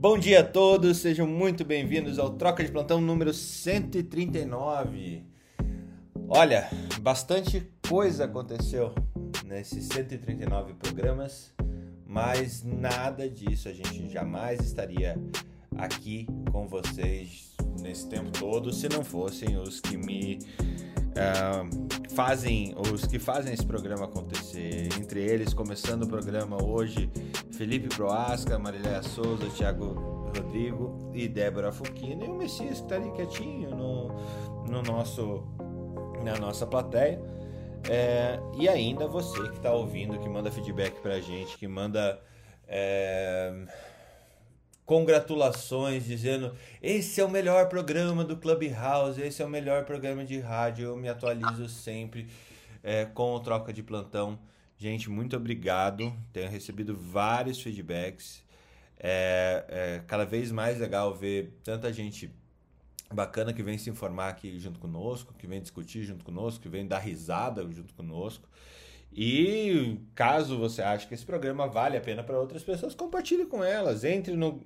Bom dia a todos, sejam muito bem-vindos ao Troca de Plantão número 139. Olha, bastante coisa aconteceu nesses 139 programas, mas nada disso a gente jamais estaria aqui com vocês nesse tempo todo se não fossem os que me uh, fazem, os que fazem esse programa acontecer. Entre eles, começando o programa hoje, Felipe Proasca, Mariléia Souza, Thiago Rodrigo e Débora Fuquina e o Messias que está ali quietinho no, no nosso, na nossa plateia. É, e ainda você que está ouvindo, que manda feedback pra gente, que manda é, congratulações dizendo esse é o melhor programa do Clubhouse, esse é o melhor programa de rádio, eu me atualizo sempre é, com o Troca de Plantão. Gente, muito obrigado. Tenho recebido vários feedbacks. É, é cada vez mais legal ver tanta gente bacana que vem se informar aqui junto conosco, que vem discutir junto conosco, que vem dar risada junto conosco. E caso você ache que esse programa vale a pena para outras pessoas, compartilhe com elas. Entre no,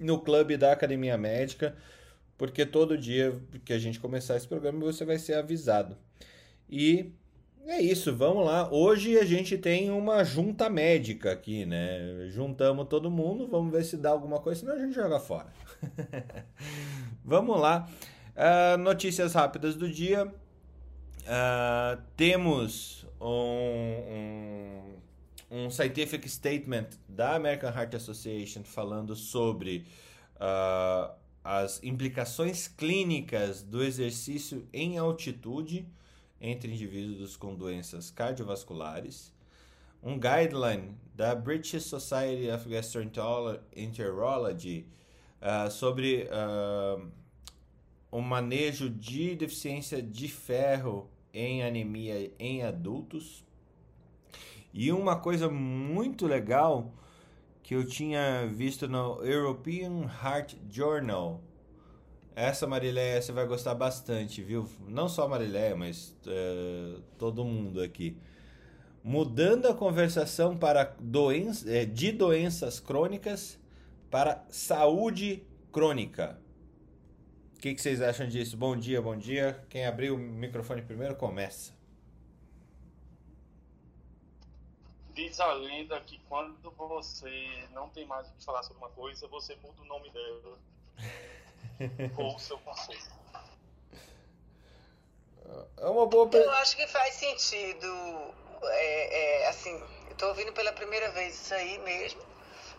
no clube da Academia Médica, porque todo dia que a gente começar esse programa você vai ser avisado. E é isso, vamos lá. Hoje a gente tem uma junta médica aqui, né? Juntamos todo mundo, vamos ver se dá alguma coisa, senão a gente joga fora. vamos lá. Uh, notícias rápidas do dia. Uh, temos um, um, um, scientific statement da American Heart Association falando sobre uh, as implicações clínicas do exercício em altitude entre indivíduos com doenças cardiovasculares, um guideline da British Society of Gastroenterology uh, sobre uh, o manejo de deficiência de ferro em anemia em adultos. E uma coisa muito legal que eu tinha visto no European Heart Journal essa Mariléia você vai gostar bastante, viu? Não só Mariléia, mas uh, todo mundo aqui. Mudando a conversação para doença, é, de doenças crônicas para saúde crônica. O que, que vocês acham disso? Bom dia, bom dia. Quem abriu o microfone primeiro começa. Diz a lenda que quando você não tem mais o que falar sobre uma coisa, você muda o nome dela. ou o seu conselho? É uma boa Eu acho que faz sentido. É, é, assim, eu tô ouvindo pela primeira vez isso aí mesmo,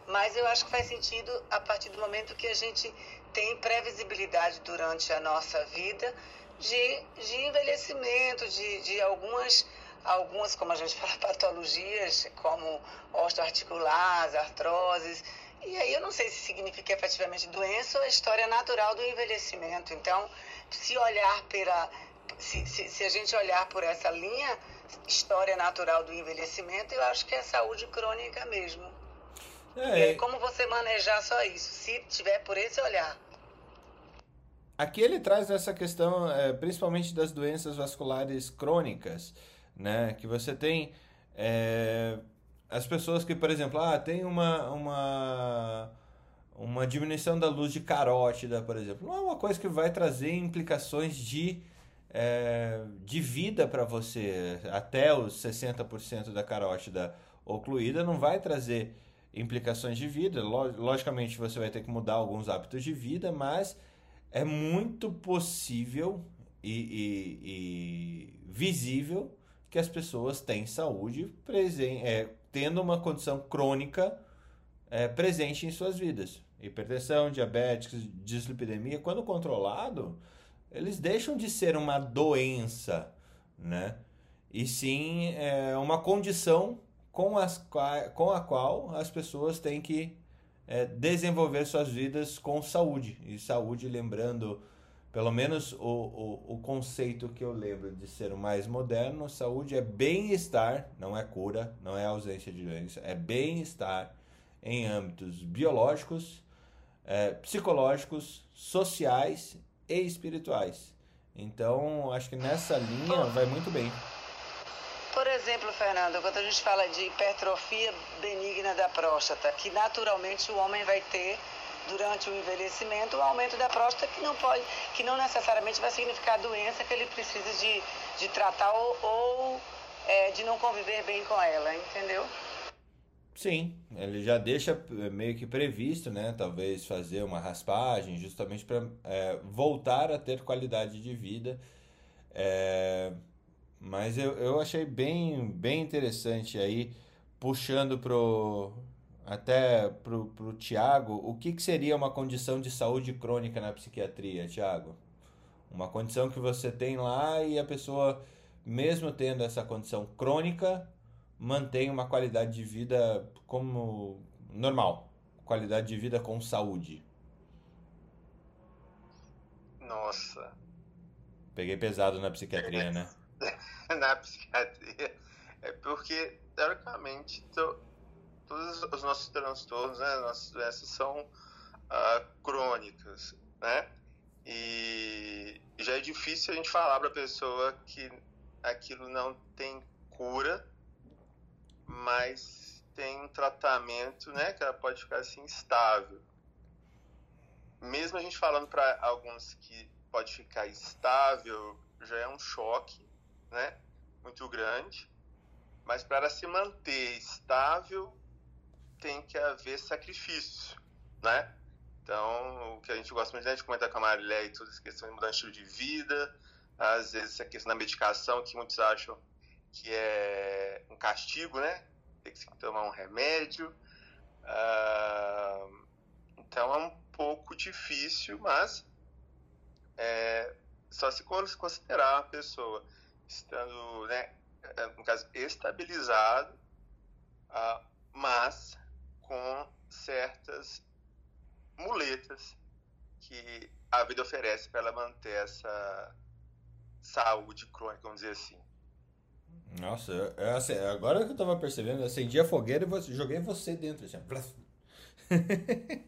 mas eu acho que faz sentido a partir do momento que a gente tem previsibilidade durante a nossa vida de, de envelhecimento, de, de algumas, algumas, como a gente fala, patologias, como osteoarticulares, artroses, e aí eu não sei se significa efetivamente doença ou a história natural do envelhecimento. Então, se olhar pela. Se, se, se a gente olhar por essa linha, história natural do envelhecimento, eu acho que é saúde crônica mesmo. É. E aí, como você manejar só isso, se tiver por esse olhar. Aqui ele traz essa questão, é, principalmente das doenças vasculares crônicas, né? Que você tem é, as pessoas que, por exemplo, ah, tem uma, uma, uma diminuição da luz de carótida, por exemplo, não é uma coisa que vai trazer implicações de, é, de vida para você. Até os 60% da carótida ocluída não vai trazer implicações de vida. Logicamente, você vai ter que mudar alguns hábitos de vida, mas é muito possível e, e, e visível que as pessoas têm saúde é, tendo uma condição crônica é, presente em suas vidas. Hipertensão, diabetes, dislipidemia, quando controlado, eles deixam de ser uma doença, né? E sim é, uma condição com, as, com a qual as pessoas têm que é, desenvolver suas vidas com saúde. E saúde, lembrando pelo menos o, o, o conceito que eu lembro de ser o mais moderno, saúde é bem-estar, não é cura, não é ausência de doença, é bem-estar em âmbitos biológicos, é, psicológicos, sociais e espirituais. Então, acho que nessa linha vai muito bem. Por exemplo, Fernando, quando a gente fala de hipertrofia benigna da próstata, que naturalmente o homem vai ter durante o envelhecimento o aumento da próstata que não pode, que não necessariamente vai significar doença que ele precisa de, de tratar ou, ou é, de não conviver bem com ela, entendeu? Sim, ele já deixa é, meio que previsto, né? Talvez fazer uma raspagem, justamente para é, voltar a ter qualidade de vida. É, mas eu, eu achei bem, bem interessante aí, puxando pro, até pro, pro Tiago, o que, que seria uma condição de saúde crônica na psiquiatria, Tiago? Uma condição que você tem lá e a pessoa, mesmo tendo essa condição crônica, mantém uma qualidade de vida como normal, qualidade de vida com saúde. Nossa. Peguei pesado na psiquiatria, né? na psiquiatria. É porque, teoricamente, to, todos os nossos transtornos, né, nossas doenças são uh, crônicas, né? E já é difícil a gente falar para a pessoa que aquilo não tem cura mas tem um tratamento, né, que ela pode ficar assim estável. Mesmo a gente falando para alguns que pode ficar estável, já é um choque, né, muito grande. Mas para se manter estável, tem que haver sacrifício, né? Então, o que a gente gosta muito de comentar com a Marilé e tudo, essa questão de mudar o estilo de vida, às vezes essa questão da medicação, que muitos acham que é um castigo, né? Tem que tomar um remédio. Uh, então é um pouco difícil, mas é, só se considerar a pessoa estando, né, é, no caso, estabilizado, uh, mas com certas muletas que a vida oferece para ela manter essa saúde crônica, vamos dizer assim. Nossa, eu, assim, agora que eu tava percebendo, eu acendi a fogueira e você, joguei você dentro. Assim.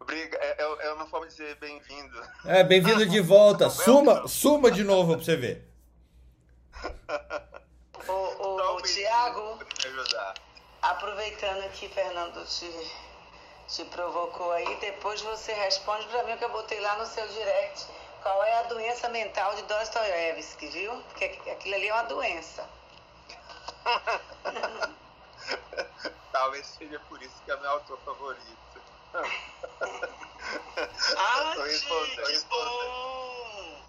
Obriga, é, é, é, uma forma de dizer bem-vindo. É, bem-vindo de volta. suma, suma de novo pra você ver. Ô, ô Tiago, aproveitando que Fernando te, te provocou aí, depois você responde pra mim que eu botei lá no seu direct qual é a doença mental de Dostoiévski, viu? Porque aquilo ali é uma doença. Talvez seja por isso que é meu autor favorito. ah, que bom!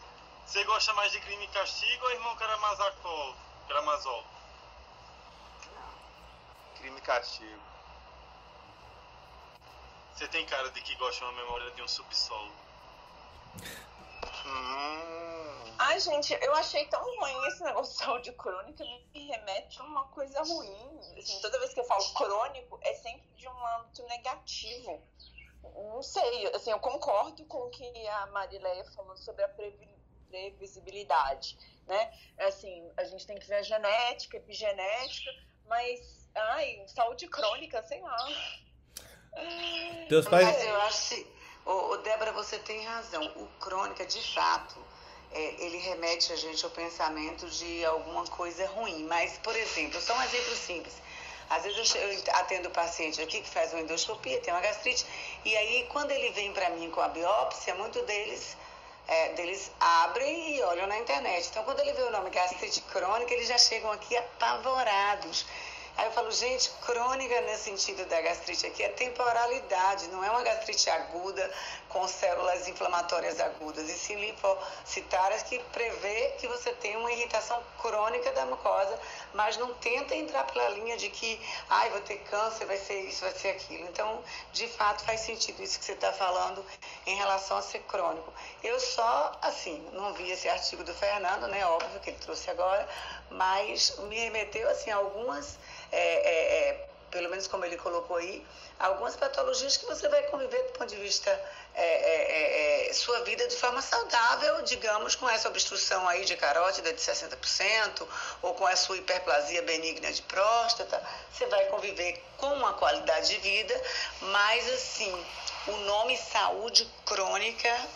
Você gosta mais de crime e castigo ou irmão Karamazov? Karamazov? Crime e castigo. Você tem cara de que gosta de uma memória de um subsolo. Hum. Ai, gente, eu achei tão ruim esse negócio de crônica, me remete a uma coisa ruim. Assim, toda vez que eu falo crônico, é sempre de um âmbito negativo. Não sei, assim, eu concordo com o que a Marileia falou sobre a previsibilidade, né? Assim, a gente tem que ver a genética, epigenética, mas, ai, saúde crônica, sei lá. Teus pais... Mas eu acho Ô, ô Débora, você tem razão. O crônica, de fato, é, ele remete a gente ao pensamento de alguma coisa ruim. Mas, por exemplo, só um exemplo simples. Às vezes eu, eu atendo o paciente aqui que faz uma endoscopia, tem uma gastrite, e aí quando ele vem para mim com a biópsia, muito deles é, deles abrem e olham na internet. Então, quando ele vê o nome gastrite crônica, eles já chegam aqui apavorados. Aí eu falo, gente, crônica nesse sentido da gastrite aqui é temporalidade, não é uma gastrite aguda com células inflamatórias agudas, e sim linfocitárias que prevê que você tem uma irritação crônica da mucosa, mas não tenta entrar pela linha de que, ai, vou ter câncer, vai ser isso, vai ser aquilo. Então, de fato, faz sentido isso que você está falando em relação a ser crônico. Eu só, assim, não vi esse artigo do Fernando, né, óbvio que ele trouxe agora, mas me remeteu, assim, a algumas é, é, é, pelo menos como ele colocou aí, algumas patologias que você vai conviver do ponto de vista é, é, é, sua vida de forma saudável, digamos, com essa obstrução aí de carótida de 60%, ou com a sua hiperplasia benigna de próstata, você vai conviver com uma qualidade de vida, mas assim, o nome saúde crônica,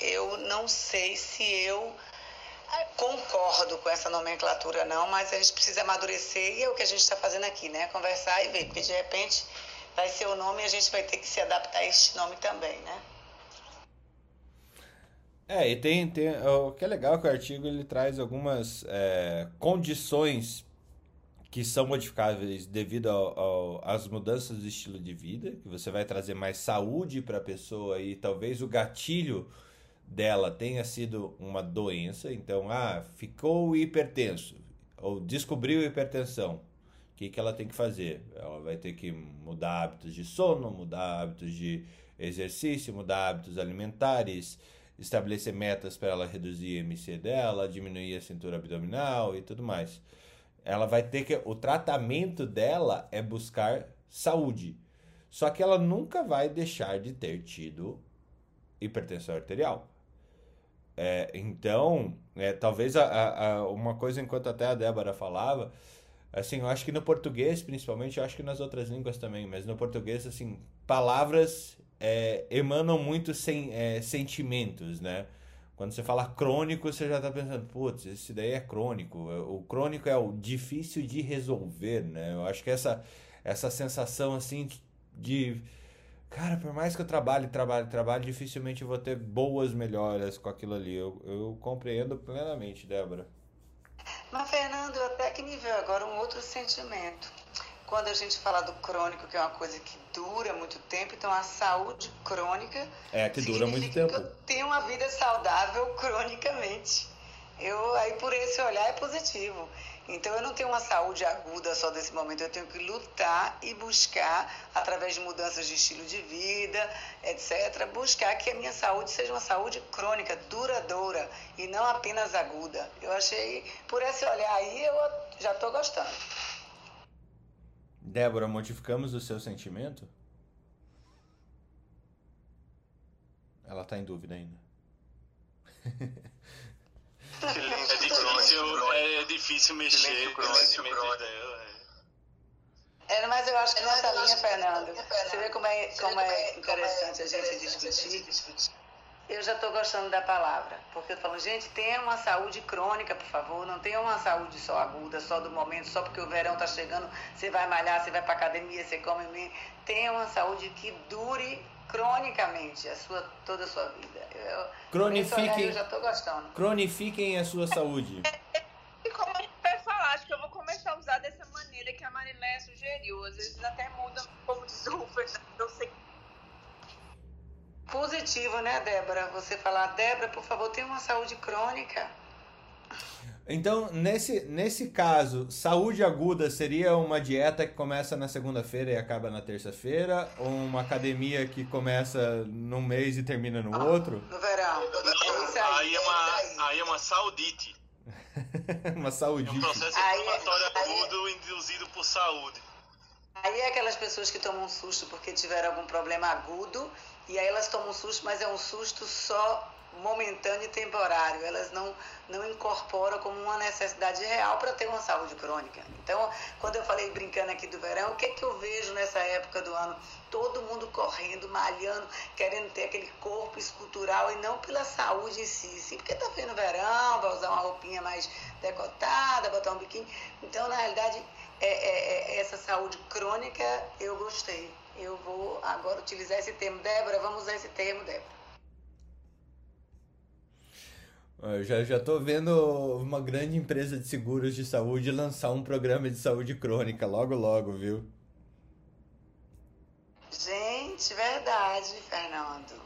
eu não sei se eu concordo com essa nomenclatura, não, mas a gente precisa amadurecer e é o que a gente está fazendo aqui, né? Conversar e ver, porque de repente vai ser o nome e a gente vai ter que se adaptar a este nome também, né? É, e tem, tem o que é legal é que o artigo ele traz algumas é, condições que são modificáveis devido às mudanças do estilo de vida, que você vai trazer mais saúde para a pessoa e talvez o gatilho dela tenha sido uma doença, então, ah, ficou hipertenso, ou descobriu hipertensão, que, que ela tem que fazer? Ela vai ter que mudar hábitos de sono, mudar hábitos de exercício, mudar hábitos alimentares, estabelecer metas para ela reduzir a MC dela, diminuir a cintura abdominal e tudo mais. Ela vai ter que. O tratamento dela é buscar saúde. Só que ela nunca vai deixar de ter tido hipertensão arterial. É, então, é, talvez a, a, uma coisa, enquanto até a Débora falava, assim, eu acho que no português, principalmente, eu acho que nas outras línguas também, mas no português, assim, palavras é, emanam muito sem, é, sentimentos, né? Quando você fala crônico, você já está pensando, putz, esse daí é crônico. O crônico é o difícil de resolver, né? Eu acho que essa, essa sensação, assim, de cara, por mais que eu trabalhe, trabalhe, trabalhe, dificilmente vou ter boas melhoras com aquilo ali. Eu, eu compreendo plenamente, Débora. Mas, Fernando, até que me veio agora um outro sentimento. Quando a gente fala do crônico, que é uma coisa que dura muito tempo, então a saúde crônica. É, que dura muito tempo. Eu tenho uma vida saudável cronicamente. Eu, aí, por esse olhar, é positivo. Então eu não tenho uma saúde aguda só desse momento, eu tenho que lutar e buscar, através de mudanças de estilo de vida, etc., buscar que a minha saúde seja uma saúde crônica, duradoura e não apenas aguda. Eu achei, por esse olhar aí, eu já estou gostando. Débora, modificamos o seu sentimento? Ela está em dúvida ainda. difícil, é difícil mexer com o sentimento dela. É. é, mas eu acho que nessa linha, Fernando, você vê como é, como é interessante a gente discutir. Eu já estou gostando da palavra, porque eu falo, gente, tenha uma saúde crônica, por favor, não tenha uma saúde só aguda, só do momento, só porque o verão está chegando, você vai malhar, você vai para academia, você come bem. Tenha uma saúde que dure cronicamente a sua, toda a sua vida. Eu, cronifiquem, eu já estou gostando. Cronifiquem a sua saúde. Como a gente vai falar, acho que eu vou começar a usar dessa maneira que a Marilé sugeriu. Às vezes até muda, como diz o eu sei. Positivo, né, Débora? Você falar, Débora, por favor, tenha uma saúde crônica. Então, nesse, nesse caso, saúde aguda seria uma dieta que começa na segunda-feira e acaba na terça-feira? Ou uma academia que começa num mês e termina no ah, outro? No verão. Não, aí, é uma, aí é uma saudite. uma saudite. É um processo inflamatório agudo induzido por saúde. Aí é aquelas pessoas que tomam susto porque tiveram algum problema agudo e aí elas tomam susto, mas é um susto só momentâneo e temporário, elas não, não incorporam como uma necessidade real para ter uma saúde crônica. Então, quando eu falei brincando aqui do verão, o que é que eu vejo nessa época do ano? Todo mundo correndo, malhando, querendo ter aquele corpo escultural e não pela saúde em si, sim porque está vendo verão, vai usar uma roupinha mais decotada, botar um biquíni. Então, na realidade, é, é, é essa saúde crônica eu gostei. Eu vou agora utilizar esse termo. Débora, vamos usar esse termo, Débora. Eu já, já tô vendo uma grande empresa de seguros de saúde lançar um programa de saúde crônica logo, logo, viu? Gente, verdade, Fernando.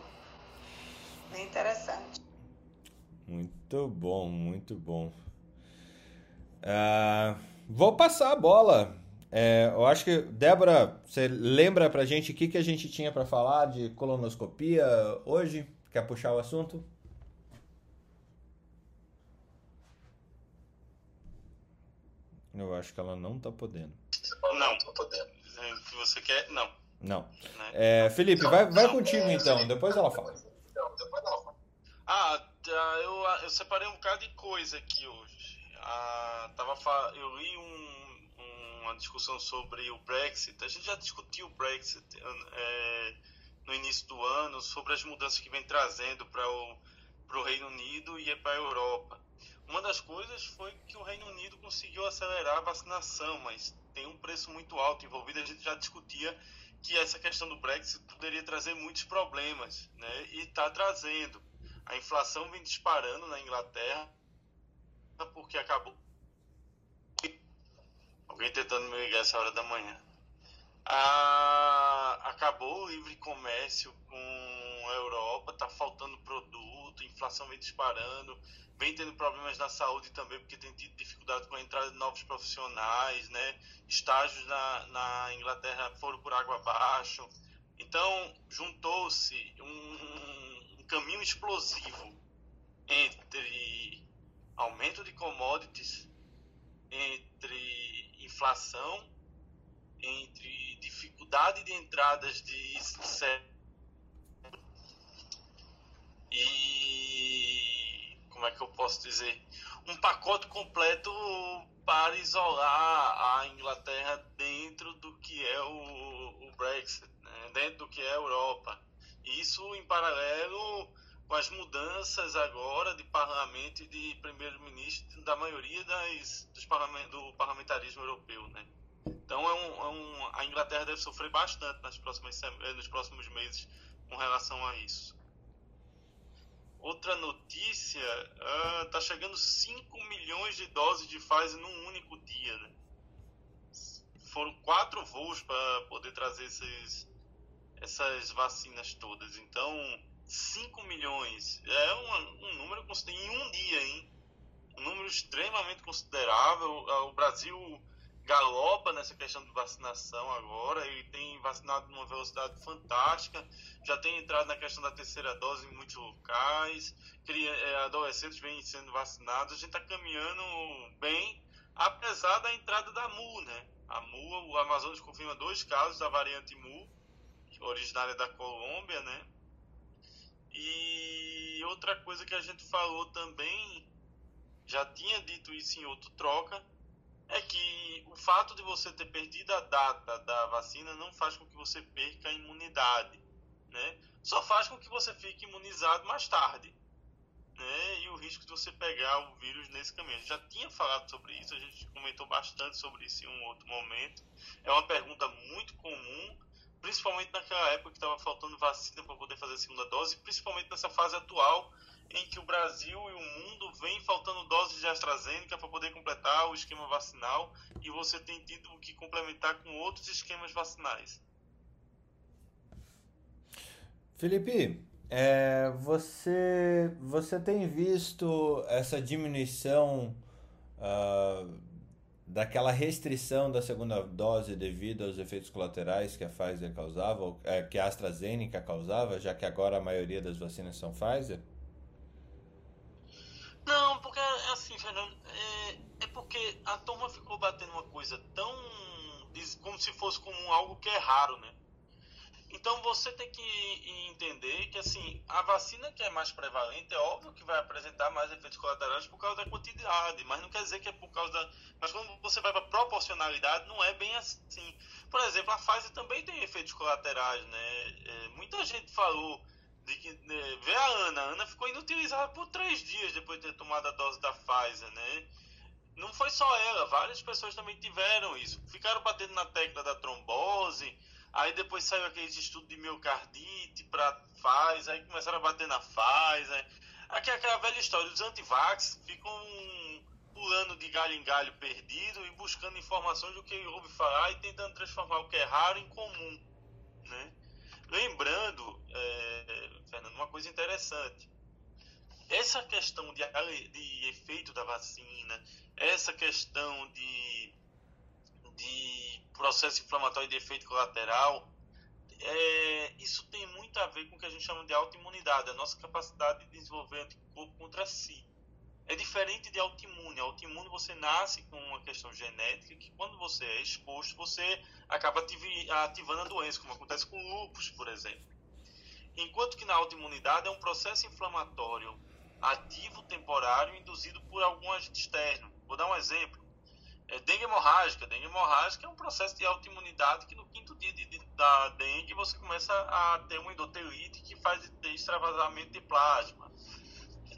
Bem interessante. Muito bom, muito bom. Uh, vou passar a bola. É, eu acho que, Débora, você lembra pra gente o que, que a gente tinha para falar de colonoscopia hoje? Quer puxar o assunto? Eu acho que ela não tá podendo. Não, tô podendo. O que você quer? Não. Não. Né? É, Felipe, vai, vai contigo então, depois ela fala. Ah, eu, eu separei um bocado de coisa aqui hoje. Ah, tava, eu li um, uma discussão sobre o Brexit. A gente já discutiu o Brexit é, no início do ano, sobre as mudanças que vem trazendo para o, o Reino Unido e para a Europa. Uma das coisas foi que o Reino Unido conseguiu acelerar a vacinação, mas tem um preço muito alto envolvido. A gente já discutia que essa questão do Brexit poderia trazer muitos problemas, né? E está trazendo. A inflação vem disparando na Inglaterra porque acabou. Alguém tentando me ligar essa hora da manhã. Ah, acabou o livre comércio com a Europa, está faltando produto, inflação vem disparando, vem tendo problemas na saúde também, porque tem tido dificuldade com a entrada de novos profissionais, né? Estágios na, na Inglaterra foram por água abaixo. Então, juntou-se um, um caminho explosivo entre aumento de commodities, entre inflação, entre dificuldade de entradas de e como é que eu posso dizer um pacote completo para isolar a Inglaterra dentro do que é o, o Brexit, né? dentro do que é a Europa. Isso em paralelo com as mudanças agora de parlamento e de primeiro-ministro da maioria das, dos parlament, do parlamentarismo europeu, né? Então é um, é um, a Inglaterra deve sofrer bastante nas próximas, nos próximos meses com relação a isso. Outra notícia, uh, tá chegando 5 milhões de doses de Pfizer num único dia, né? Foram quatro voos para poder trazer esses, essas vacinas todas. Então, 5 milhões é um, um número em um dia, hein? Um número extremamente considerável. O Brasil galopa nessa questão de vacinação agora e tem vacinado numa velocidade fantástica. Já tem entrado na questão da terceira dose em muitos locais. É, adolescentes vêm sendo vacinados. A gente está caminhando bem, apesar da entrada da MU, né? A MU, o Amazonas confirma dois casos da variante MU, originária da Colômbia, né? E outra coisa que a gente falou também, já tinha dito isso em outro troca, é que o fato de você ter perdido a data da vacina não faz com que você perca a imunidade, né? Só faz com que você fique imunizado mais tarde, né? E o risco de você pegar o vírus nesse caminho. Gente já tinha falado sobre isso, a gente comentou bastante sobre isso em um outro momento. É uma pergunta muito comum, principalmente naquela época que estava faltando vacina para poder fazer a segunda dose, principalmente nessa fase atual em que o Brasil e o mundo vem faltando doses de AstraZeneca para poder completar o esquema vacinal e você tem tido que complementar com outros esquemas vacinais. Felipe, é, você, você tem visto essa diminuição uh, daquela restrição da segunda dose devido aos efeitos colaterais que a Pfizer causava, é, que a AstraZeneca causava, já que agora a maioria das vacinas são Pfizer? Não, porque assim, Fernando, é, é porque a turma ficou batendo uma coisa tão. como se fosse como algo que é raro, né? Então você tem que entender que assim, a vacina que é mais prevalente é óbvio que vai apresentar mais efeitos colaterais por causa da quantidade, mas não quer dizer que é por causa da. Mas quando você vai para proporcionalidade, não é bem assim. Por exemplo, a fase também tem efeitos colaterais, né? É, muita gente falou né, vê a Ana, a Ana ficou inutilizada por três dias depois de ter tomado a dose da Pfizer, né? Não foi só ela, várias pessoas também tiveram isso. Ficaram batendo na tecla da trombose, aí depois saiu aqueles estudos de miocardite para Pfizer, aí começaram a bater na Pfizer. Aqui é aquela velha história, os antivax ficam pulando de galho em galho perdido e buscando informações do que ouve falar e tentando transformar o que é raro em comum, né? Lembrando, é, Fernando, uma coisa interessante. Essa questão de, de efeito da vacina, essa questão de, de processo inflamatório de efeito colateral, é, isso tem muito a ver com o que a gente chama de autoimunidade, a nossa capacidade de desenvolver anticorpo contra si. É diferente de autoimune. Autoimune você nasce com uma questão genética que quando você é exposto, você acaba ativando a doença, como acontece com lupus, por exemplo. Enquanto que na autoimunidade é um processo inflamatório ativo temporário induzido por algum agente externo. Vou dar um exemplo. É dengue hemorrágica. Dengue hemorrágica é um processo de autoimunidade que no quinto dia de, de, da dengue você começa a ter uma endotelite que faz extravasamento de plasma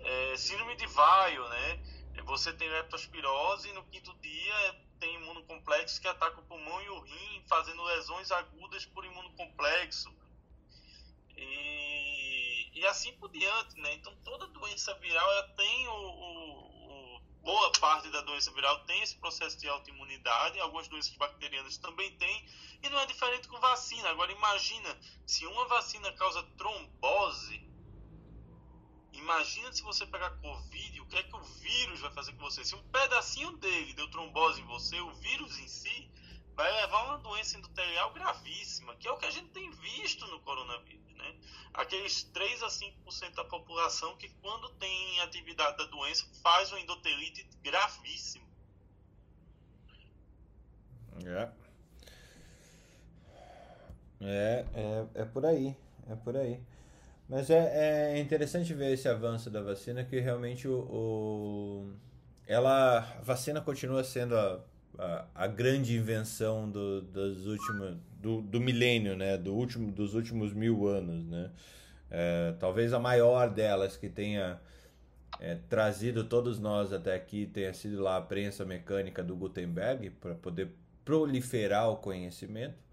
é, síndrome de Vaio, né? você tem leptospirose e no quinto dia tem imunocomplexo que ataca o pulmão e o rim, fazendo lesões agudas por imunocomplexo. E, e assim por diante, né? Então toda doença viral ela tem o, o, o, boa parte da doença viral tem esse processo de autoimunidade, algumas doenças bacterianas também tem, e não é diferente com vacina. Agora imagina se uma vacina causa trombose, Imagina se você pegar Covid, o que é que o vírus vai fazer com você? Se um pedacinho dele deu trombose em você, o vírus em si vai levar uma doença endotelial gravíssima, que é o que a gente tem visto no coronavírus, né? Aqueles 3 a 5% da população que quando tem atividade da doença faz uma endotelite gravíssima. É. É, é, é por aí, é por aí. Mas é, é interessante ver esse avanço da vacina, que realmente o, o ela, a vacina continua sendo a, a, a grande invenção do, dos últimos, do, do milênio, né? Do último, dos últimos mil anos, né? É, talvez a maior delas que tenha é, trazido todos nós até aqui tenha sido lá a prensa mecânica do Gutenberg para poder proliferar o conhecimento.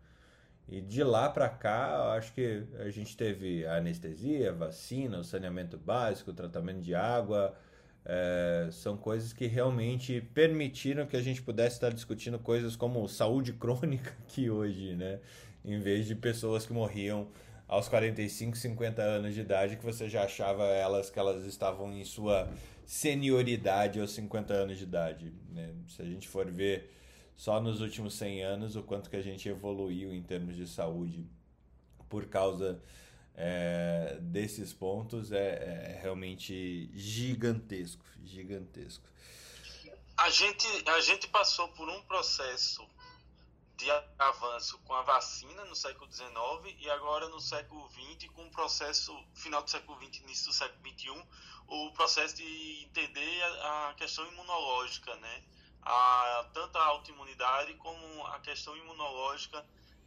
E de lá para cá, acho que a gente teve anestesia, vacina, saneamento básico, tratamento de água. É, são coisas que realmente permitiram que a gente pudesse estar discutindo coisas como saúde crônica aqui hoje, né? Em vez de pessoas que morriam aos 45, 50 anos de idade, que você já achava elas que elas estavam em sua senioridade aos 50 anos de idade. Né? Se a gente for ver só nos últimos 100 anos o quanto que a gente evoluiu em termos de saúde por causa é, desses pontos é, é, realmente gigantesco, gigantesco. A gente, a gente passou por um processo de avanço com a vacina no século XIX e agora no século XX com o processo final do século XX início do século XXI o processo de entender a, a questão imunológica, né? A, tanto a autoimunidade como a questão imunológica,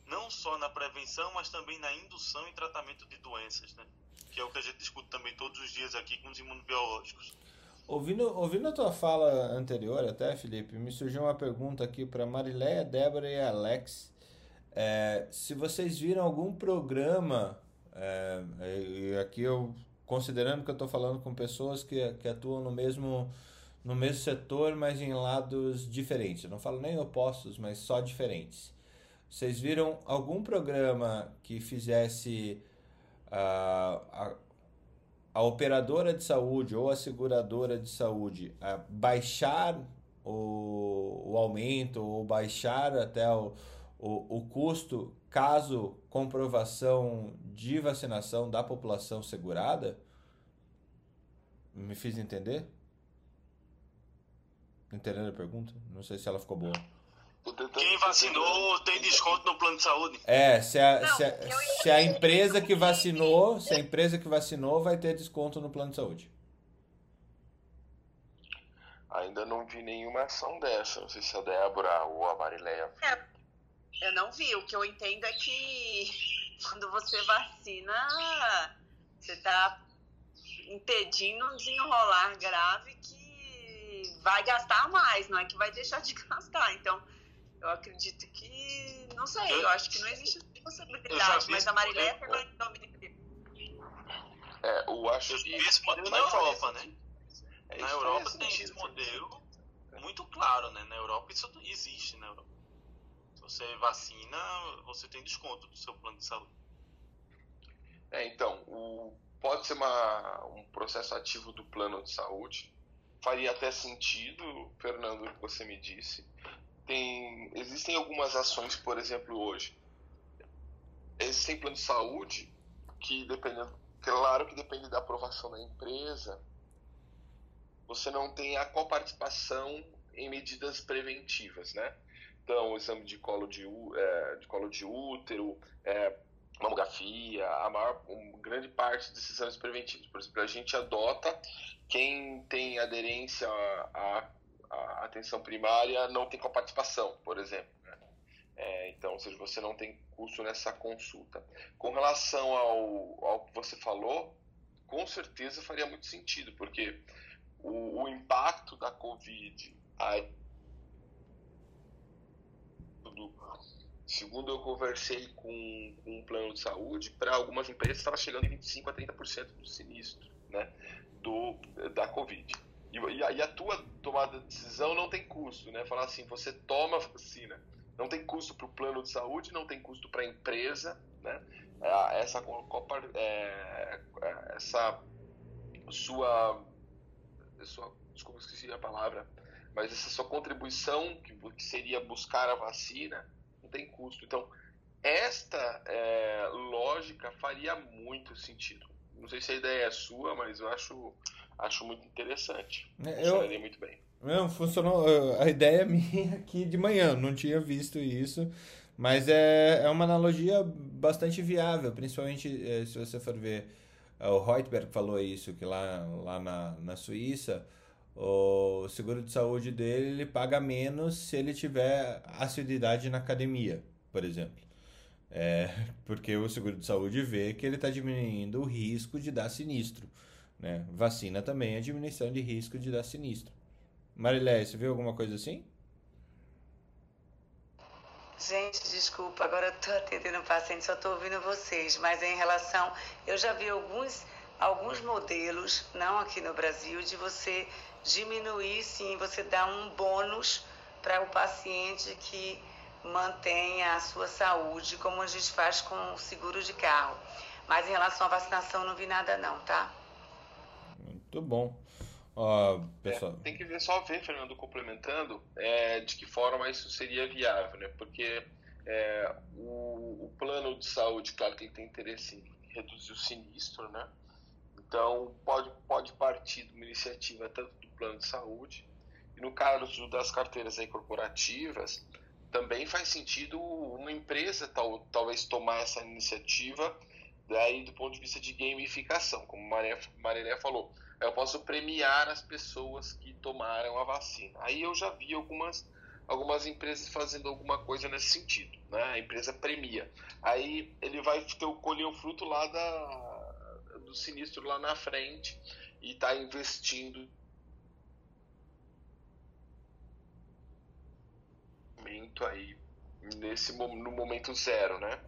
não só na prevenção, mas também na indução e tratamento de doenças, né? que é o que a gente discute também todos os dias aqui com os imunobiológicos. Ouvindo, ouvindo a tua fala anterior até, Felipe, me surgiu uma pergunta aqui para Marileia, Débora e Alex. É, se vocês viram algum programa, é, e aqui eu, considerando que eu estou falando com pessoas que, que atuam no mesmo no mesmo setor, mas em lados diferentes. Eu não falo nem opostos, mas só diferentes. Vocês viram algum programa que fizesse a, a, a operadora de saúde ou a seguradora de saúde a baixar o, o aumento ou baixar até o, o, o custo caso comprovação de vacinação da população segurada? Me fiz entender? Entendendo a pergunta? Não sei se ela ficou boa. Quem vacinou tem desconto no plano de saúde? É, se a, não, se, a, se a empresa que vacinou, se a empresa que vacinou vai ter desconto no plano de saúde. Ainda não vi nenhuma ação dessa. Não sei se a Débora ou a Marileia. É, eu não vi. O que eu entendo é que quando você vacina, você está impedindo um desenrolar grave que vai gastar mais, não é que vai deixar de gastar. Então, eu acredito que. Não sei, eu, eu acho que não existe possibilidade, mas a Marileia é vai É, eu acho que. Esse modelo na Europa, né? É, na Europa tem esse modelo muito claro, né? Na Europa isso existe na Europa. Se você vacina, você tem desconto do seu plano de saúde. É, então, o, pode ser uma, um processo ativo do plano de saúde, faria até sentido, Fernando, o que você me disse. Tem, existem algumas ações, por exemplo, hoje. Existem planos de saúde que, dependendo, claro que depende da aprovação da empresa, você não tem a coparticipação em medidas preventivas, né? Então, o exame de colo de, é, de, colo de útero, é, mamografia, a maior, uma grande parte desses exames preventivos. Por exemplo, a gente adota quem tem aderência à, à atenção primária não tem coparticipação, por exemplo. Né? É, então, ou seja, você não tem custo nessa consulta. Com relação ao, ao que você falou, com certeza faria muito sentido, porque o, o impacto da Covid aí, segundo eu conversei com, com um plano de saúde, para algumas empresas estava chegando em 25% a 30% do sinistro né, do, da Covid. E, e, a, e, a, tua tomada de decisão não tem custo, né? Falar assim, você toma a vacina, não tem custo para o plano de saúde, não tem custo para a empresa, né? É, essa, é, é, essa sua, sua, desculpa, esqueci a palavra, mas essa sua contribuição, que, que seria buscar a vacina, não tem custo. Então, esta é, lógica faria muito sentido. Não sei se a ideia é sua, mas eu acho, acho muito interessante. É, Funcionaria eu... muito bem. Não, funcionou. A ideia é minha aqui de manhã, não tinha visto isso. Mas é, é uma analogia bastante viável, principalmente é, se você for ver. É, o Reutberg falou isso, que lá, lá na, na Suíça, o seguro de saúde dele ele paga menos se ele tiver assiduidade na academia, por exemplo. É, porque o seguro de saúde vê que ele está diminuindo o risco de dar sinistro. Né? Vacina também é diminuição de risco de dar sinistro. Marilé, você viu alguma coisa assim? Gente, desculpa, agora eu tô atendendo o paciente, só tô ouvindo vocês, mas em relação, eu já vi alguns, alguns modelos, não aqui no Brasil, de você diminuir, sim, você dar um bônus para o paciente que mantenha a sua saúde, como a gente faz com o seguro de carro. Mas em relação à vacinação, não vi nada não, tá? Muito bom. Uh, pessoal. É, tem que ver, só ver, Fernando, complementando, é, de que forma isso seria viável, né? Porque é, o, o, plano de saúde, claro que ele tem interesse em reduzir o sinistro, né? Então, pode, pode partir de uma iniciativa tanto do plano de saúde, e no caso das carteiras aí corporativas, também faz sentido uma empresa tal, talvez tomar essa iniciativa daí do ponto de vista de gamificação, como Maria falou eu posso premiar as pessoas que tomaram a vacina. Aí eu já vi algumas, algumas empresas fazendo alguma coisa nesse sentido, né? A empresa premia. Aí ele vai ter, colher o fruto lá da, do sinistro lá na frente e está investindo aí nesse no momento zero, né?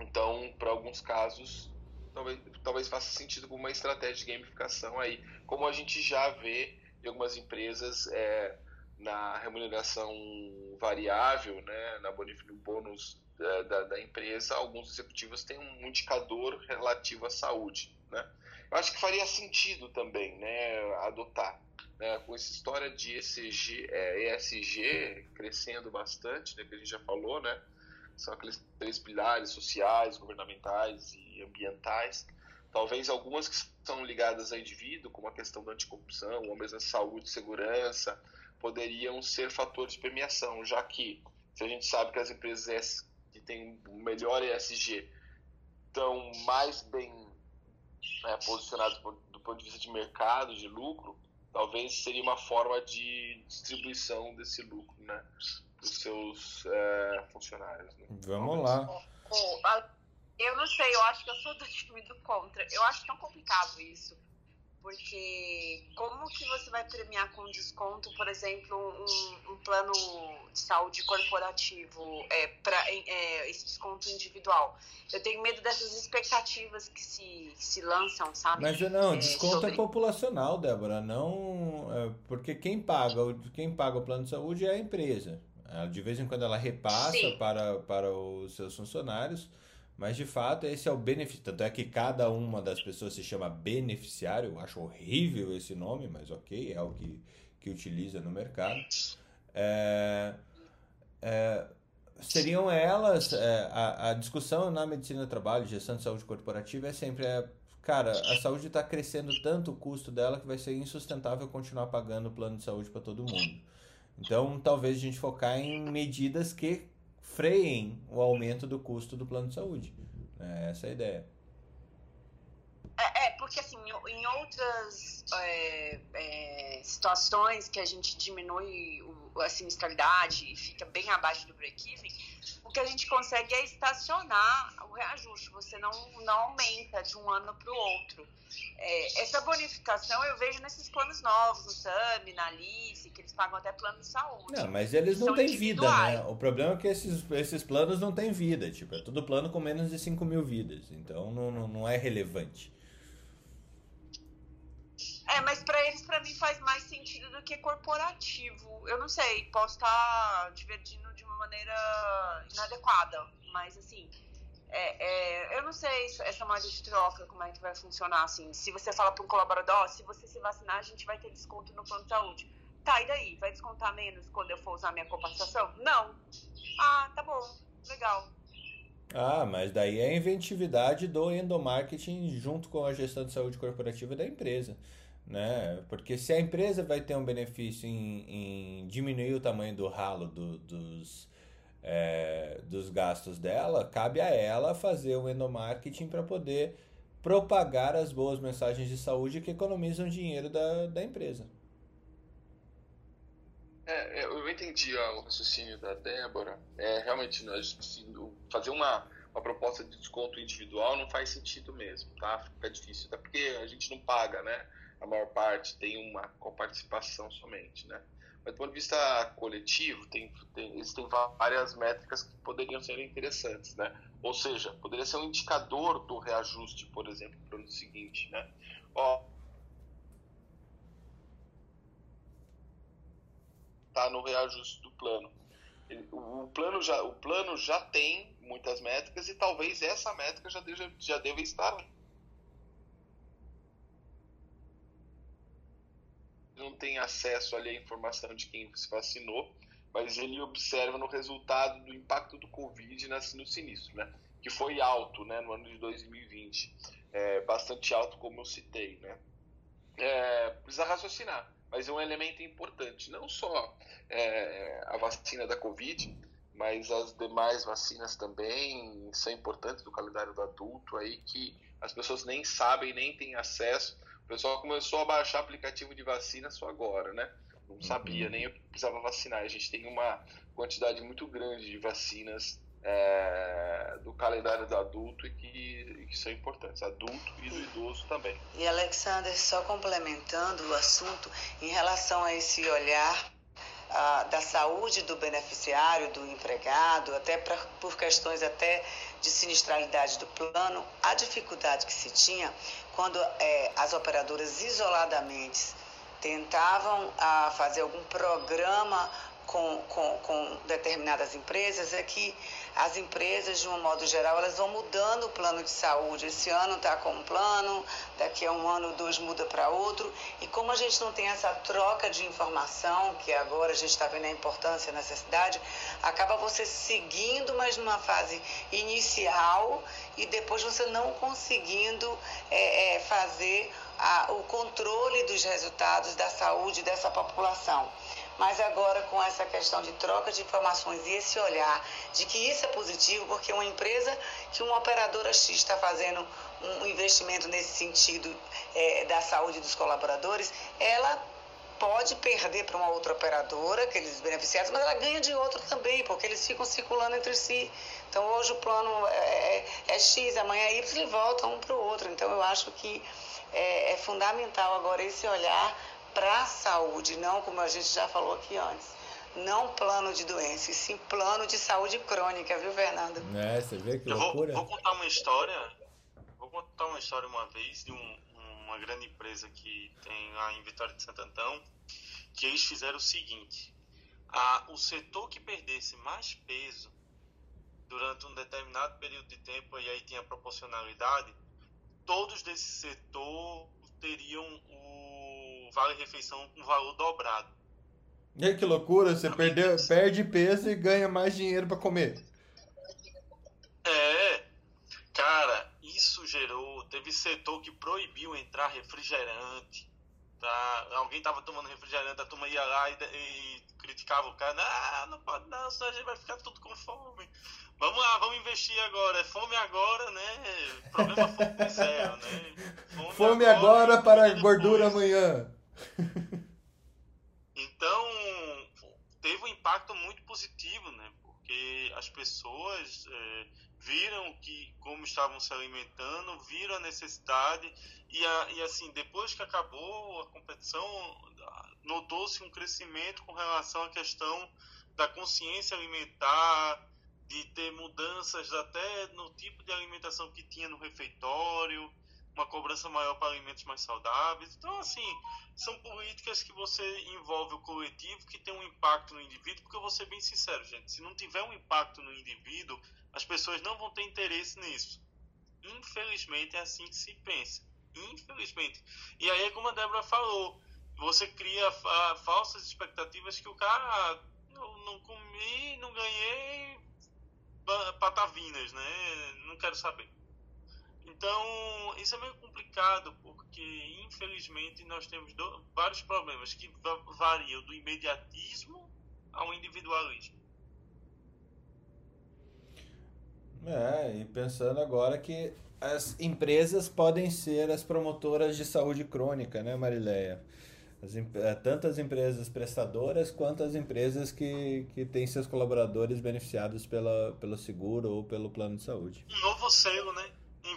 Então, para alguns casos, talvez, talvez faça sentido como uma estratégia de gamificação aí, como a gente já vê em algumas empresas é, na remuneração variável, né, na no bônus da, da, da, empresa, alguns executivos têm um indicador relativo à saúde, né? Eu acho que faria sentido também, né, adotar, né, com essa história de ESG, é, ESG crescendo bastante, né, que a gente já falou, né, são aqueles três pilares sociais, governamentais e ambientais. Talvez algumas que são ligadas ao indivíduo, como a questão da anticorrupção, ou mesmo a saúde e segurança, poderiam ser fatores de premiação, já que se a gente sabe que as empresas que têm o melhor ESG estão mais bem né, posicionadas do ponto de vista de mercado, de lucro, talvez seria uma forma de distribuição desse lucro, né? dos seus é, funcionários. Né? Vamos lá. Eu não sei, eu acho que eu sou do time do contra. Eu acho tão complicado isso. Porque como que você vai premiar com desconto, por exemplo, um, um plano de saúde corporativo é, para é, esse desconto individual? Eu tenho medo dessas expectativas que se, que se lançam, sabe? Mas não, é, desconto é sobre... é populacional, Débora, não é, porque quem paga, quem paga o plano de saúde é a empresa. De vez em quando ela repassa para, para os seus funcionários, mas de fato esse é o benefício. Tanto é que cada uma das pessoas se chama beneficiário. Eu acho horrível esse nome, mas ok, é o que, que utiliza no mercado. É, é, seriam elas. É, a, a discussão na medicina do trabalho, gestão de saúde corporativa, é sempre. É, cara, a saúde está crescendo tanto o custo dela que vai ser insustentável continuar pagando o plano de saúde para todo mundo. Então, talvez a gente focar em medidas que freiem o aumento do custo do plano de saúde. É essa é a ideia. É, é porque assim, em outras é, é, situações que a gente diminui o, a sinistralidade e fica bem abaixo do break-even, o que a gente consegue é estacionar o reajuste, você não, não aumenta de um ano para o outro. É, essa bonificação eu vejo nesses planos novos, no SAMI, na Alice, que eles pagam até plano de saúde. Não, mas eles não têm vida, né? O problema é que esses, esses planos não têm vida, tipo, é tudo plano com menos de 5 mil vidas, então não, não, não é relevante. É, mas para eles, para mim, faz que corporativo. Eu não sei, posso estar divertindo de uma maneira inadequada, mas assim, é, é, eu não sei essa moeda de troca, como é que vai funcionar, assim. Se você fala para um colaborador, se você se vacinar, a gente vai ter desconto no plano de saúde. Tá, e daí? Vai descontar menos quando eu for usar minha compensação? Não. Ah, tá bom, legal. Ah, mas daí é a inventividade do endomarketing junto com a gestão de saúde corporativa da empresa né? Porque se a empresa vai ter um benefício em, em diminuir o tamanho do ralo do, dos, é, dos gastos dela, cabe a ela fazer o endomarketing para poder propagar as boas mensagens de saúde que economizam dinheiro da, da empresa. É, é eu entendi o raciocínio da Débora. É, realmente, nós, fazer uma, uma proposta de desconto individual não faz sentido mesmo, tá? Fica difícil, até porque a gente não paga, né? A maior parte tem uma coparticipação somente, né? Mas do ponto de vista coletivo, tem, tem, existem várias métricas que poderiam ser interessantes, né? Ou seja, poderia ser um indicador do reajuste, por exemplo, para o ano seguinte, né? Ó, tá no reajuste do plano. O plano já, o plano já tem muitas métricas e talvez essa métrica já, deja, já deva estar não tem acesso ali à informação de quem se vacinou, mas ele observa no resultado do impacto do Covid no sinistro, né? Que foi alto, né? No ano de 2020, é, bastante alto, como eu citei, né? É, precisa raciocinar, mas é um elemento importante, não só é, a vacina da Covid, mas as demais vacinas também são importantes do calendário do adulto aí que as pessoas nem sabem, nem têm acesso pessoal começou a baixar aplicativo de vacina só agora, né? Não uhum. sabia nem eu precisava vacinar. A gente tem uma quantidade muito grande de vacinas é, do calendário do adulto e que, que, são importantes, adulto e do idoso também. E Alexander, só complementando o assunto, em relação a esse olhar ah, da saúde do beneficiário, do empregado, até pra, por questões até de sinistralidade do plano, a dificuldade que se tinha quando é, as operadoras isoladamente tentavam a, ah, fazer algum programa com, com, com determinadas empresas é que as empresas, de um modo geral, elas vão mudando o plano de saúde. Esse ano está com um plano, daqui a um ano, dois muda para outro. E como a gente não tem essa troca de informação, que agora a gente está vendo a importância, a necessidade, acaba você seguindo, mas numa fase inicial e depois você não conseguindo é, é, fazer a, o controle dos resultados da saúde dessa população mas agora com essa questão de troca de informações e esse olhar de que isso é positivo, porque uma empresa que uma operadora X está fazendo um investimento nesse sentido é, da saúde dos colaboradores, ela pode perder para uma outra operadora, aqueles beneficiados, mas ela ganha de outro também, porque eles ficam circulando entre si. Então hoje o plano é, é, é X, amanhã é Y e volta um para o outro. Então eu acho que é, é fundamental agora esse olhar para a saúde, não como a gente já falou aqui antes. Não plano de doença, e sim plano de saúde crônica, viu, Fernando? É, você vê que Eu loucura. Vou, vou contar uma história. Vou contar uma história uma vez de um, uma grande empresa que tem lá em Vitória de Santo Antão, que eles fizeram o seguinte: a, o setor que perdesse mais peso durante um determinado período de tempo, e aí tinha proporcionalidade, todos desse setor teriam vale refeição com valor dobrado. E que loucura, você perdeu, perde peso e ganha mais dinheiro para comer. É, cara, isso gerou. Teve setor que proibiu entrar refrigerante. Tá? Alguém tava tomando refrigerante, a turma ia lá e, e criticava o cara. Ah, não pode não, senão a gente vai ficar tudo com fome. Vamos lá, vamos investir agora. É fome agora, né? Problema fome zero, né? Fome, fome agora, agora para gordura amanhã. Então, teve um impacto muito positivo, né? Porque as pessoas é, viram que como estavam se alimentando, viram a necessidade e, a, e assim depois que acabou a competição notou-se um crescimento com relação à questão da consciência alimentar, de ter mudanças até no tipo de alimentação que tinha no refeitório, uma cobrança maior para alimentos mais saudáveis. Então, assim, são políticas que você envolve o coletivo, que tem um impacto no indivíduo, porque eu vou ser bem sincero, gente, se não tiver um impacto no indivíduo, as pessoas não vão ter interesse nisso. Infelizmente é assim que se pensa. Infelizmente. E aí é como a Débora falou, você cria falsas expectativas que o cara ah, não, não comi, não ganhei patavinas, né? Não quero saber. Então, isso é meio complicado, porque infelizmente nós temos do, vários problemas que variam do imediatismo ao individualismo. É, e pensando agora que as empresas podem ser as promotoras de saúde crônica, né, Marileia? As, eh, tanto as empresas prestadoras quanto as empresas que, que têm seus colaboradores beneficiados pela, pelo seguro ou pelo plano de saúde. Um novo selo, né?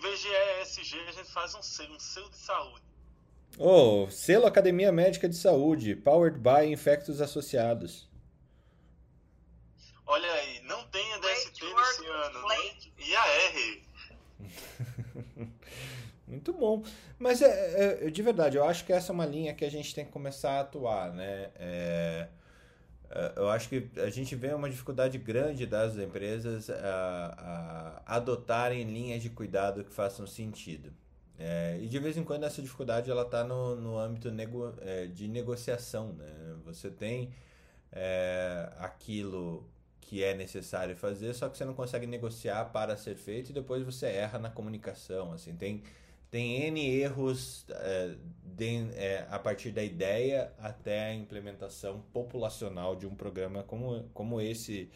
Vez de ESG, a gente faz um selo, um selo de saúde. Oh, selo Academia Médica de Saúde, powered by Infectos Associados. Olha aí, não tem a DST nesse ano, né? E a R. Muito bom. Mas é, é, de verdade, eu acho que essa é uma linha que a gente tem que começar a atuar, né? É eu acho que a gente vê uma dificuldade grande das empresas a, a adotarem linhas de cuidado que façam sentido. É, e de vez em quando essa dificuldade ela está no, no âmbito nego, é, de negociação. Né? Você tem é, aquilo que é necessário fazer, só que você não consegue negociar para ser feito e depois você erra na comunicação. Assim, tem tem N erros é, de, é, a partir da ideia até a implementação populacional de um programa como, como esse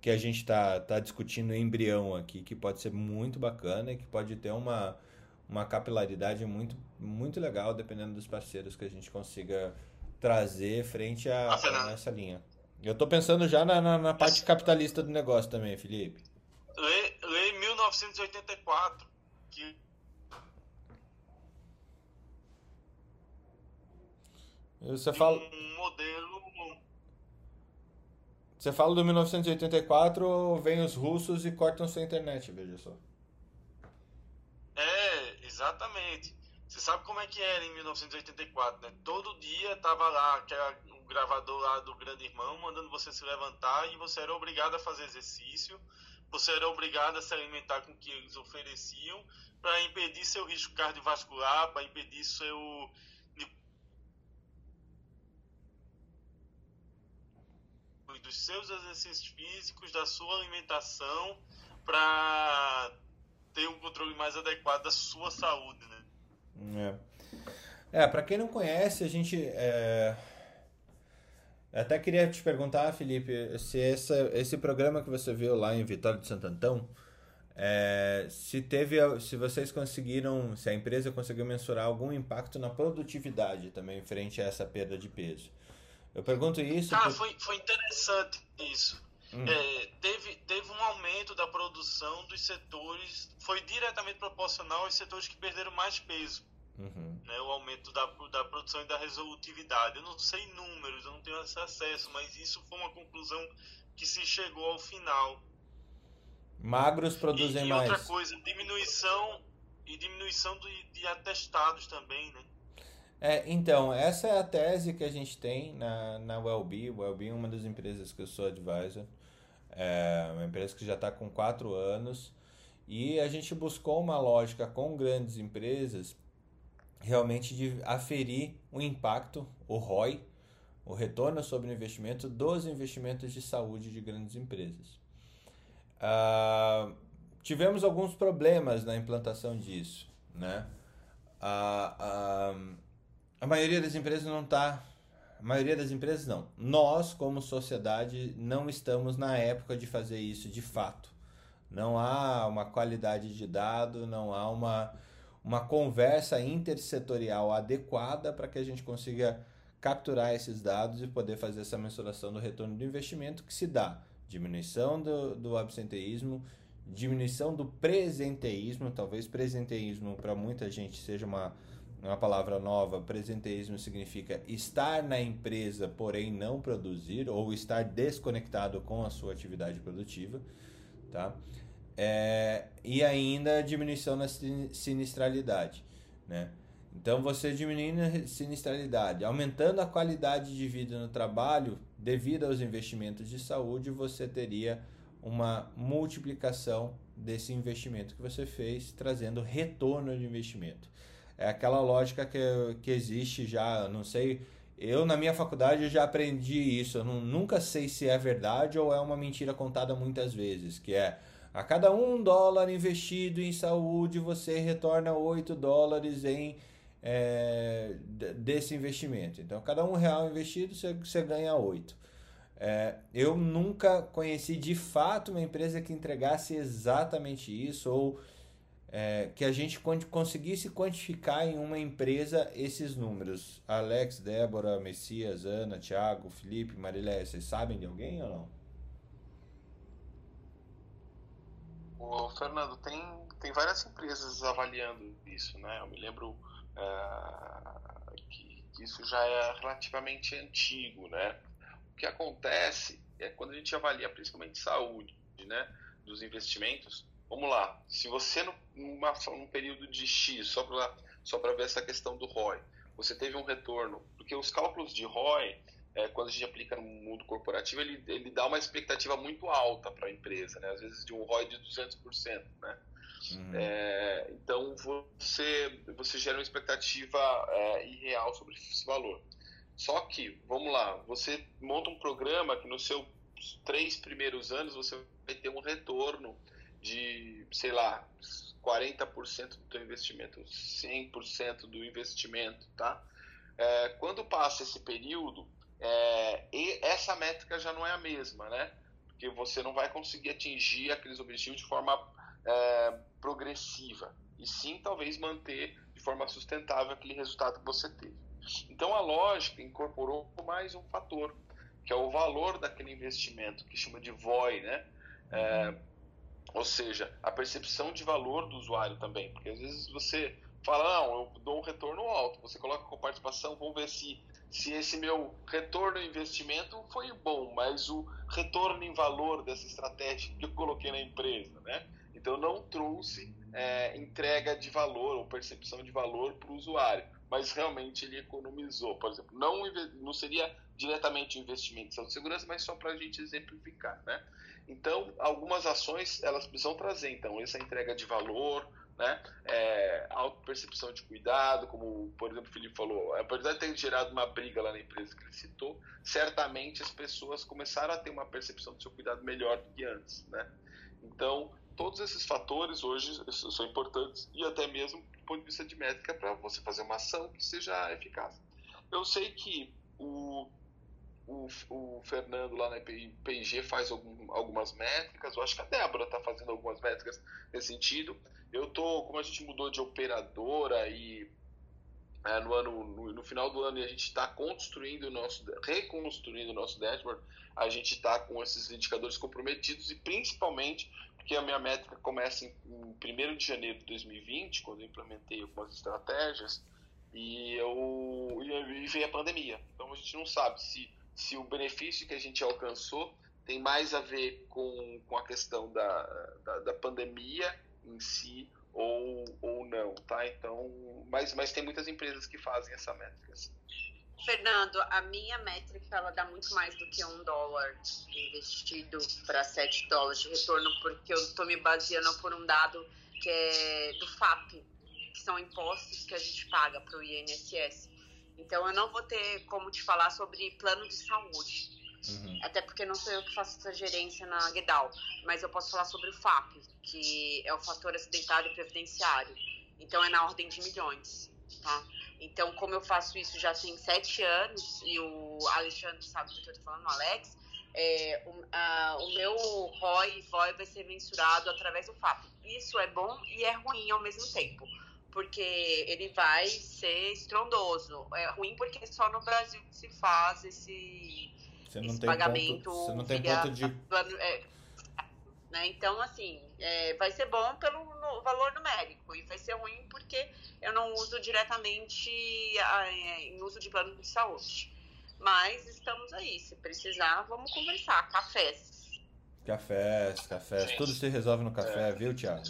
que a gente está tá discutindo embrião aqui, que pode ser muito bacana e que pode ter uma, uma capilaridade muito, muito legal, dependendo dos parceiros que a gente consiga trazer frente a, a essa linha. Eu estou pensando já na, na, na, parte capitalista do negócio também, Felipe. Lei, lei 1984, que Você fala. Um modelo. Você fala do 1984, vem os russos e cortam sua internet, veja só. É, exatamente. Você sabe como é que era em 1984, né? Todo dia tava lá aquela, o gravador lá do grande irmão mandando você se levantar e você era obrigado a fazer exercício, você era obrigado a se alimentar com o que eles ofereciam para impedir seu risco cardiovascular, para impedir seu dos seus exercícios físicos, da sua alimentação, para ter um controle mais adequado da sua saúde, né? É, é para quem não conhece, a gente é... até queria te perguntar, Felipe, se essa, esse programa que você viu lá em Vitória de Santo Antão, é, se teve, se vocês conseguiram, se a empresa conseguiu mensurar algum impacto na produtividade também frente a essa perda de peso. Eu pergunto isso. Ah, por... foi, foi interessante isso. Hum. É, teve, teve um aumento da produção dos setores, foi diretamente proporcional aos setores que perderam mais peso. Uhum. Né, o aumento da, da produção e da resolutividade. Eu não sei números, eu não tenho esse acesso, mas isso foi uma conclusão que se chegou ao final. Magros produzem e, e mais. outra coisa, diminuição e diminuição de, de atestados também, né? É, então, essa é a tese que a gente tem na, na Wellbe. Wellbe é uma das empresas que eu sou advisor. É uma empresa que já está com quatro anos. E a gente buscou uma lógica com grandes empresas realmente de aferir o impacto, o ROI, o retorno sobre o investimento dos investimentos de saúde de grandes empresas. Uh, tivemos alguns problemas na implantação disso, né? Uh, uh, a maioria das empresas não está. A maioria das empresas não. Nós, como sociedade, não estamos na época de fazer isso de fato. Não há uma qualidade de dado, não há uma, uma conversa intersetorial adequada para que a gente consiga capturar esses dados e poder fazer essa mensuração do retorno do investimento que se dá Diminuição do, do absenteísmo, diminuição do presenteísmo, talvez presenteísmo para muita gente seja uma, uma palavra nova. Presenteísmo significa estar na empresa, porém não produzir, ou estar desconectado com a sua atividade produtiva, tá? É, e ainda diminuição na sinistralidade, né? Então, você diminuindo a sinistralidade, aumentando a qualidade de vida no trabalho, devido aos investimentos de saúde, você teria uma multiplicação desse investimento que você fez, trazendo retorno de investimento. É aquela lógica que, que existe já, não sei, eu na minha faculdade já aprendi isso, eu não, nunca sei se é verdade ou é uma mentira contada muitas vezes, que é a cada um dólar investido em saúde, você retorna 8 dólares em é, desse investimento. Então, cada um real investido, você, você ganha oito. É, eu nunca conheci de fato uma empresa que entregasse exatamente isso ou é, que a gente conseguisse quantificar em uma empresa esses números. Alex, Débora, Messias, Ana, Thiago, Felipe, Marilé, vocês sabem de alguém ou não? O Fernando, tem, tem várias empresas avaliando isso, né? Eu me lembro uh, que, que, isso já é relativamente antigo, né? O que acontece é quando a gente avalia principalmente saúde, né? Dos investimentos. Vamos lá, se você numa, num período de X, só para só ver essa questão do ROI, você teve um retorno, porque os cálculos de ROI é, quando a gente aplica no mundo corporativo, ele, ele dá uma expectativa muito alta para a empresa, né? às vezes de um ROI de 200%. Né? Uhum. É, então você, você gera uma expectativa é, irreal sobre esse valor. Só que, vamos lá, você monta um programa que nos seus três primeiros anos você vai ter um retorno de, sei lá, 40% do teu investimento, 100% do investimento, tá? É, quando passa esse período, é, essa métrica já não é a mesma, né? Porque você não vai conseguir atingir aqueles objetivos de forma é, progressiva, e sim talvez manter de forma sustentável aquele resultado que você teve. Então a lógica incorporou mais um fator, que é o valor daquele investimento, que chama de VOI, né? É, ou seja, a percepção de valor do usuário também, porque às vezes você fala, não, eu dou um retorno alto, você coloca com participação, vamos ver se se esse meu retorno investimento foi bom, mas o retorno em valor dessa estratégia que eu coloquei na empresa, né? Então não trouxe é, entrega de valor ou percepção de valor para o usuário, mas realmente ele economizou, por exemplo. Não, não seria diretamente investimento de saúde e segurança, mas só para a gente exemplificar, né? Então, algumas ações elas precisam trazer então essa entrega de valor, né? É, auto-percepção de cuidado, como, por exemplo, o Felipe falou, apesar de ter gerado uma briga lá na empresa que ele citou, certamente as pessoas começaram a ter uma percepção do seu cuidado melhor do que antes, né? Então, todos esses fatores hoje são importantes e até mesmo do ponto de vista de métrica para você fazer uma ação que seja eficaz. Eu sei que o, o, o Fernando lá na PIG faz algum, algumas métricas, eu acho que a Débora está fazendo algumas métricas nesse sentido. Eu tô, como a gente mudou de operadora e é, no ano no, no, final do ano e a gente está construindo o nosso reconstruindo o nosso dashboard a gente está com esses indicadores comprometidos e principalmente porque a minha métrica começa em, em 1 de janeiro de 2020 quando eu implementei algumas estratégias e eu e, e veio a pandemia então a gente não sabe se se o benefício que a gente alcançou tem mais a ver com, com a questão da, da, da pandemia em si ou, ou não, tá? Então, mas, mas tem muitas empresas que fazem essa métrica. Assim. Fernando, a minha métrica ela dá muito mais do que um dólar investido para 7 dólares de retorno, porque eu estou me baseando por um dado que é do FAP, que são impostos que a gente paga para o INSS. Então, eu não vou ter como te falar sobre plano de saúde Uhum. Até porque não sou eu que faço essa gerência na Guedal, mas eu posso falar sobre o FAP, que é o fator acidentário previdenciário. Então é na ordem de milhões, tá? Então, como eu faço isso já tem sete anos, e o Alexandre sabe do que eu tô falando, o Alex, é, o, a, o, meu ROI e VOI vai ser mensurado através do FAP. Isso é bom e é ruim ao mesmo tempo, porque ele vai ser estrondoso. É ruim porque só no Brasil se faz esse Você não esse tem pagamento. ponto, você não tem ponto de plano- é, né? Então, assim, é, vai ser bom pelo no- valor numérico e vai ser ruim porque eu não uso diretamente a- é, em uso de plano de saúde. Mas estamos aí, se precisar, vamos conversar. Cafés. cafés, cafés, tudo se resolve no café, viu, Thiago?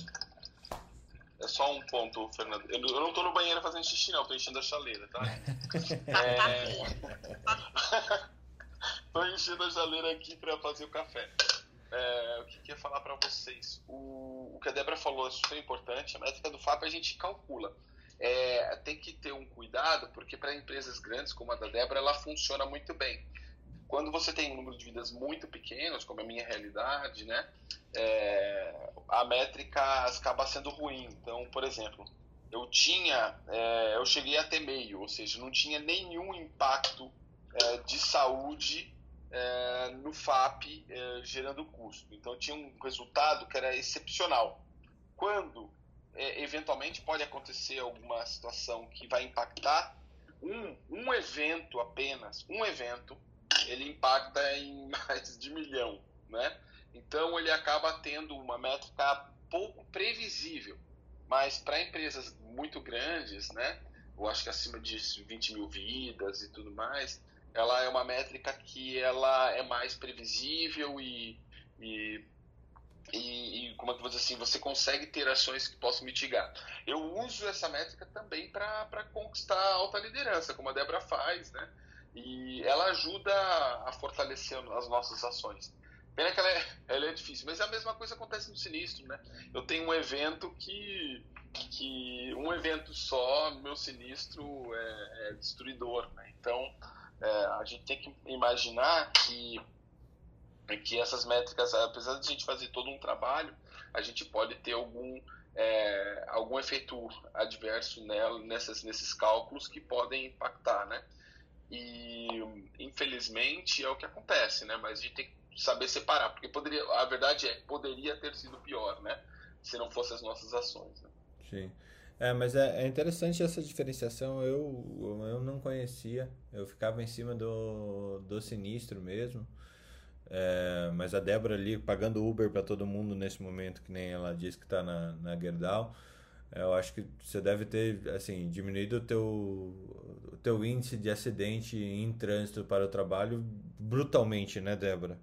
É só um ponto, Fernando. Eu, eu não tô no banheiro fazendo xixi, não. Tô enchendo a chaleira, tá? Tá, tá É. Tô enchendo a chaleira aqui pra fazer o café. É, o que, que eu ia falar pra vocês? O, o que a Débora falou é super importante. A métrica do FAP a gente calcula. É, tem que ter um cuidado, porque para empresas grandes como a da Débora, ela funciona muito bem. Quando você tem um número de vidas muito pequenos, como é a minha realidade, né? É, a métrica acaba sendo ruim. Então, por exemplo, eu tinha, é, eu cheguei a ter meio, ou seja, não tinha nenhum impacto é, de saúde é, no FAP é, gerando custo. Então tinha um resultado que era excepcional. Quando é, eventualmente pode acontecer alguma situação que vai impactar um, um evento apenas, um evento, ele impacta em mais de milhão, né? Então ele acaba tendo uma métrica pouco previsível. Mas para empresas muito grandes, né? Eu acho que acima de 20 mil vidas e tudo mais, ela é uma métrica que ela é mais previsível e, e, e, e como é que eu vou dizer assim, você consegue ter ações que possam mitigar. Eu uso essa métrica também para conquistar alta liderança, como a Débora faz, né? E ela ajuda a fortalecer as nossas ações. Pena que ela é, ela é difícil, mas a mesma coisa acontece no sinistro, né? Eu tenho um evento que, que um evento só, meu sinistro é, é destruidor, né? Então, é, a gente tem que imaginar que, que essas métricas, apesar de a gente fazer todo um trabalho, a gente pode ter algum, é, algum efeito adverso nela, nessas, nesses cálculos que podem impactar, né? E infelizmente é o que acontece, né? Mas a gente tem que saber separar, porque poderia, a verdade é, poderia ter sido pior, né? Se não fossem as nossas ações. Né? Sim. É, mas é, é interessante essa diferenciação. Eu, eu não conhecia. Eu ficava em cima do, do sinistro mesmo. É, mas a Débora ali pagando Uber para todo mundo nesse momento, que nem ela disse que está na, na Gerdau. Eu acho que você deve ter assim diminuído o teu, o teu índice de acidente em trânsito para o trabalho brutalmente, né, Débora?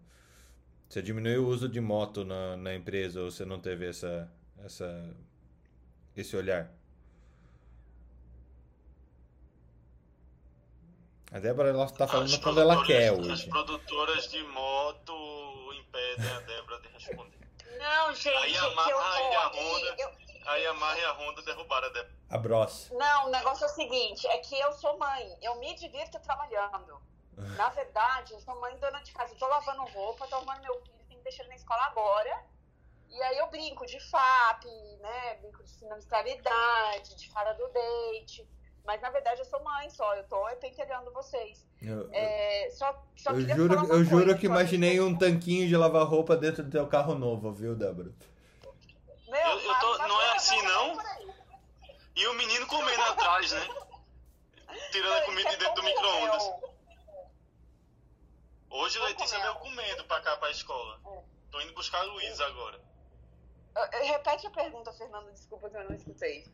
Você diminuiu o uso de moto na, na empresa ou você não teve essa, essa, esse olhar? A Débora ela está falando As quando ela quer produtoras- As hoje. produtoras de moto impedem a Débora de responder. Não, gente, Aí a que eu e a Honda- eu- A Yamaha e a Honda derrubaram a Débora. A Bros. Não, o negócio é o seguinte, é que eu sou mãe, eu me divirto trabalhando. Na verdade, eu sou mãe dona de casa, eu tô lavando roupa, tô arrumando meu filho, tem que deixar ele na escola agora. E aí eu brinco de FAP, né? Brinco de sinistralidade, de fara do date. Mas na verdade eu sou mãe só, eu tô pentelhando vocês. Eu, É, só, só eu juro, eu juro que imaginei um tanquinho de lavar roupa dentro do teu carro novo, viu, Débora? Meu, Eu- eu tô- mas- não é assim, não? E o menino comendo atrás, né? Tirando a comida é dentro do comum, micro-ondas. Hoje Vou Letícia veio comendo pra cá, pra escola. É. Tô indo buscar a Luísa agora. Eh, eh, Repete a pergunta, Fernando, desculpa que eu não escutei.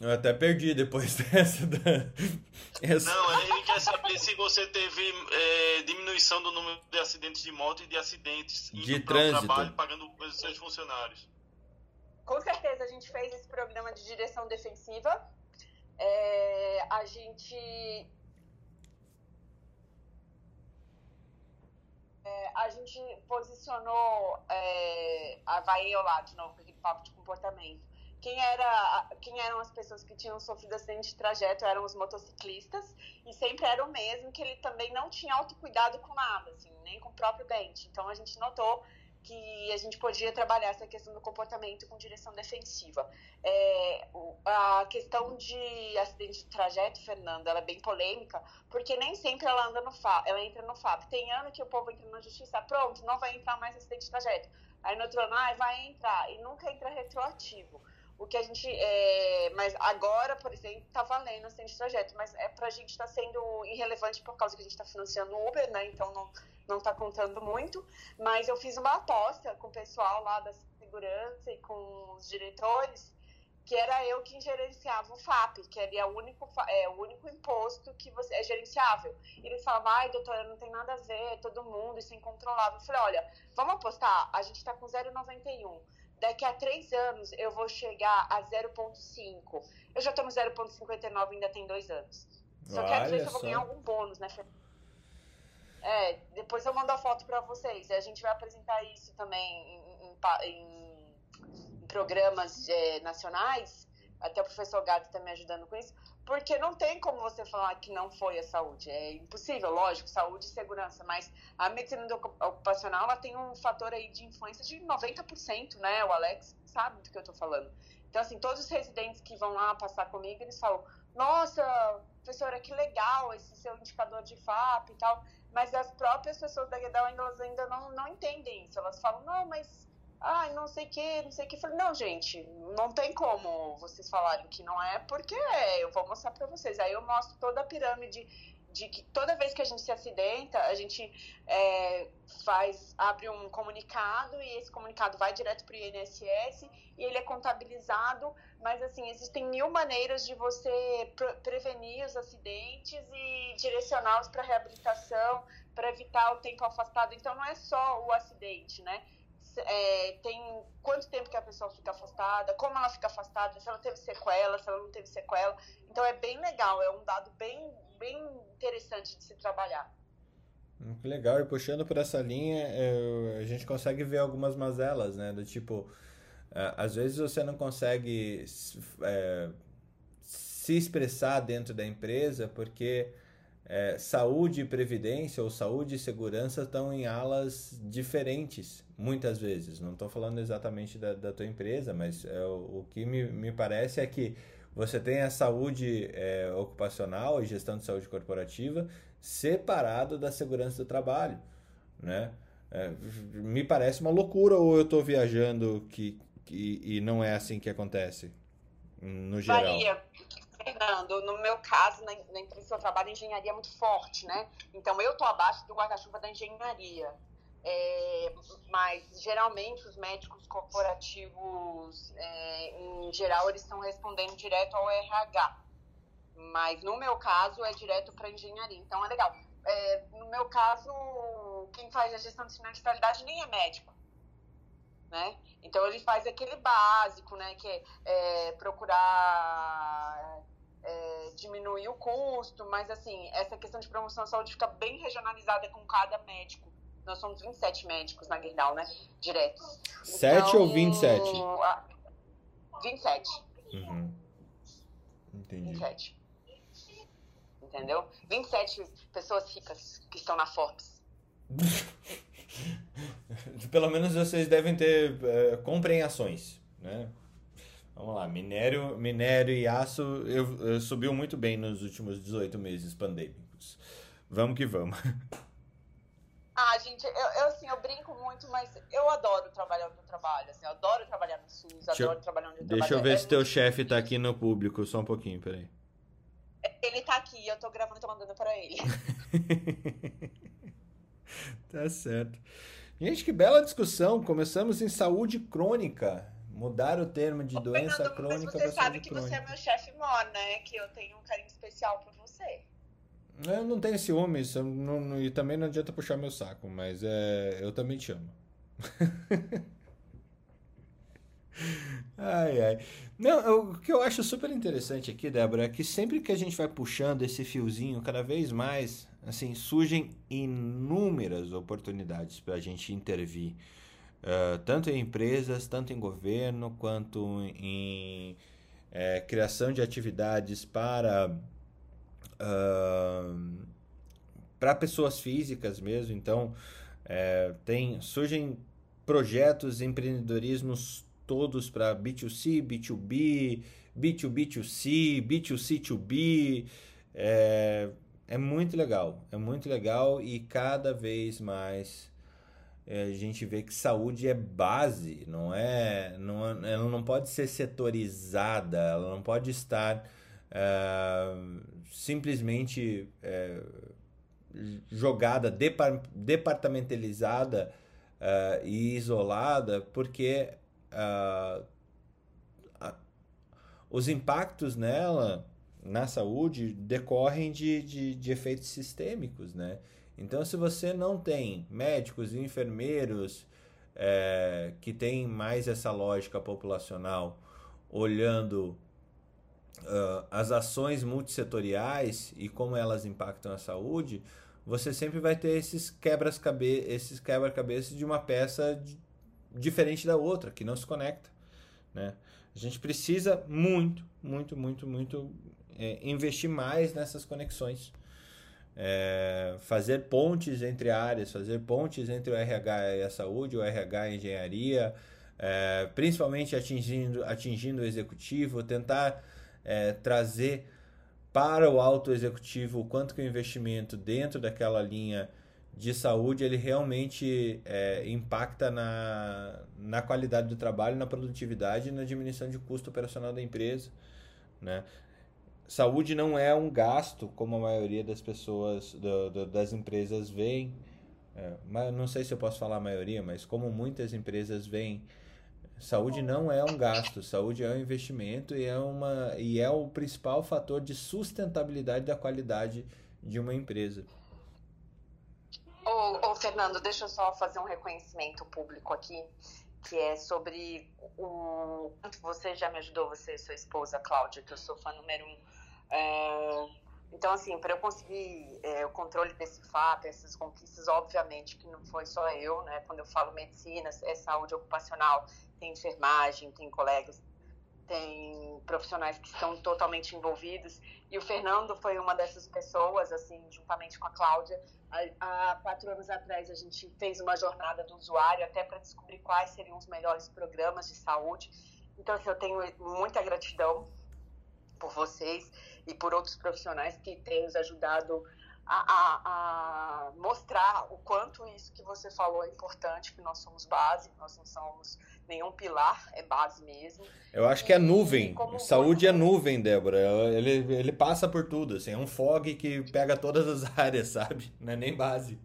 Eu até perdi depois dessa. Da... essa- Não, ele quer saber se você teve é, diminuição do número de acidentes de moto e de acidentes indo De trânsito. trabalho pagando pelos seus funcionários. Com certeza, a gente fez esse programa de direção defensiva. É, a gente. É, a gente posicionou. É, a vai eu lá de novo, aquele papo de comportamento. Quem, era, quem eram as pessoas que tinham sofrido acidente de trajeto eram os motociclistas, e sempre era o mesmo, que ele também não tinha autocuidado com nada, assim, nem com o próprio dente. Então a gente notou que a gente podia trabalhar essa questão do comportamento com direção defensiva. É, a questão de acidente de trajeto, Fernanda, ela é bem polêmica, porque nem sempre ela anda no FAP, ela entra no FAP. Tem ano que o povo entra na justiça, pronto, não vai entrar mais acidente de trajeto. Aí no outro ano, ah, vai entrar, e nunca entra retroativo. o que a gente. É, mas agora, por exemplo, tá valendo assim de trajeto, mas é pra gente tá sendo irrelevante por causa que a gente tá financiando o Uber, né? Então não, não tá contando muito. Mas eu fiz uma aposta com o pessoal lá da segurança e com os diretores, que era eu quem gerenciava o FAP, que era o único, é, o único imposto que você é gerenciável. E eles falavam, ai, doutora, não tem nada a ver, todo mundo, isso é incontrolável. Eu falei, olha, vamos apostar, a gente tá com 0,91 daqui a três anos eu vou chegar a 0,5. Eu já estou no 0,59 ainda tem dois anos. Só Olha quero ver se eu vou ganhar algum bônus, né, É, depois eu mando a foto para vocês. A gente vai apresentar isso também em, em, em, programas é, nacionais. Até o professor Gato está me ajudando com isso porque não tem como você falar que não foi a saúde. É impossível, lógico, saúde e segurança, mas a medicina ocupacional ela tem um fator aí de influência de 90%, né? O Alex sabe do que eu estou falando. Então, assim, todos os residentes que vão lá passar comigo, eles falam, nossa, professora, que legal esse seu indicador de FAP e tal, mas as próprias pessoas da ainda, elas ainda não, não entendem isso. Elas falam, não, mas ai, não sei o que, não sei o que. Falei, não, gente, não tem como vocês falarem que não é, porque é, eu vou mostrar para vocês. Aí eu mostro toda a pirâmide de que toda vez que a gente se acidenta, a gente é, faz, abre um comunicado e esse comunicado vai direto para o INSS e ele é contabilizado, mas assim, existem mil maneiras de você pre prevenir os acidentes e direcioná-los para reabilitação, para evitar o tempo afastado. Então não é só o acidente, né? é, tem quanto tempo que a pessoa fica afastada, como ela fica afastada, se ela teve sequela, se ela não teve sequela. Então é bem legal, é um dado bem, bem interessante de se trabalhar. Hum, que legal, e puxando por essa linha, é, a gente consegue ver algumas mazelas, né? Do tipo, às vezes você não consegue é, se expressar dentro da empresa porque é, saúde e previdência ou saúde e segurança estão em alas diferentes, muitas vezes. Não estou falando exatamente da, da tua empresa, mas é, o, o, que me, me parece é que você tem a saúde é, ocupacional e gestão de saúde corporativa separado da segurança do trabalho, né? É, me parece uma loucura ou eu estou viajando que, que, e não é assim que acontece no geral? Varia Fernando, no meu caso, na, na empresa que eu trabalho, a engenharia é muito forte, né? Então, eu estou abaixo do guarda-chuva da engenharia. É, mas, geralmente, os médicos corporativos, é, em geral, eles estão respondendo direto ao RH. Mas, no meu caso, é direto para engenharia. Então, é legal. É, no meu caso, quem faz a gestão de sinistralidade nem é médico. Né? Então ele faz aquele básico, né, que é, é procurar é, diminuir o custo, mas assim, essa questão de promoção à saúde fica bem regionalizada com cada médico. Nós somos 27 médicos na Guindal, né? Diretos. 7 então, ou 27? 27. Uhum. Entendi. 27. Entendeu? 27 pessoas ricas que estão na Forbes. Pelo menos vocês devem ter é, compreensões, né? Vamos lá, minério, minério e aço eu, eu, subiu muito bem nos últimos 18 meses pandêmicos. Vamos que vamos. Gente, eu, eu, assim, eu brinco muito, mas eu adoro trabalhar onde eu trabalho, assim, eu adoro trabalhar no SUS, deixa adoro eu, trabalhar onde eu Deixa trabalho. eu ver é se teu chefe tá aqui no público, só um pouquinho, peraí. Ele tá aqui, eu tô gravando e tô mandando pra ele. tá certo. Gente, que bela discussão. Começamos em saúde crônica. Mudar o termo de Ô, doença Fernando, crônica para Você sabe que crônica. você é meu chefe mó, né? Que eu tenho um carinho especial por você. Eu não tenho ciúmes não, e também não adianta puxar meu saco, mas é, eu também te amo. ai, ai. Não, eu, o que eu acho super interessante aqui, Débora, é que sempre que a gente vai puxando esse fiozinho cada vez mais, assim, surgem inúmeras oportunidades para a gente intervir. Uh, tanto em empresas, tanto em governo, quanto em é, criação de atividades para uh, para pessoas físicas mesmo. Então, é, tem surgem projetos, empreendedorismos todos para B2C, B2B, B2B2C, B2C2B. É, é muito legal, é muito legal e cada vez mais é, a gente vê que saúde é base, não é, não ela não pode ser setorizada, ela não pode estar é, simplesmente é, jogada, depar, departamentalizada é, e isolada, porque é, os impactos nela, na saúde, decorrem de, de, de efeitos sistêmicos, né? Então, se você não tem médicos e enfermeiros é, que têm mais essa lógica populacional, olhando uh, as ações multissetoriais e como elas impactam a saúde, você sempre vai ter esses quebras-cabeças esses quebra-cabeças de uma peça diferente da outra, que não se conecta. Né? A gente precisa muito, muito, muito, muito é, investir mais nessas conexões é, fazer pontes entre áreas, fazer pontes entre o RH e a saúde, o RH e a engenharia, é, principalmente atingindo, atingindo o executivo, tentar é, trazer para o alto executivo o quanto que o investimento dentro daquela linha de saúde ele realmente é, impacta na, na qualidade do trabalho, na produtividade e na diminuição de custo operacional da empresa. Né? saúde não é um gasto, como a maioria das pessoas, do, do, das empresas veem. É, mas não sei se eu posso falar a maioria, mas como muitas empresas veem, saúde não é um gasto, saúde é um investimento e é, uma, e é o principal fator de sustentabilidade da qualidade de uma empresa. Ô, ô, Fernando, deixa eu só fazer um reconhecimento público aqui, que é sobre o você já me ajudou, você e sua esposa, Cláudia, que eu sou fã número um é, então, assim, para eu conseguir é, o controle desse fato, essas conquistas, obviamente que não foi só eu, né? Quando eu falo medicina, é saúde ocupacional, tem enfermagem, tem colegas, tem profissionais que estão totalmente envolvidos. E o Fernando foi uma dessas pessoas, assim, juntamente com a Cláudia. Há, quatro anos atrás, a gente fez uma jornada do usuário até para descobrir quais seriam os melhores programas de saúde. Então, assim, eu tenho muita gratidão por vocês e por outros profissionais que têm nos ajudado a, a, a, mostrar o quanto isso que você falou é importante, que nós somos base, nós não somos nenhum pilar, é base mesmo. Eu acho que é nuvem. Saúde é nuvem, Débora. Ele, ele passa por tudo, assim, é um fog que pega todas as áreas, sabe? Não é nem base.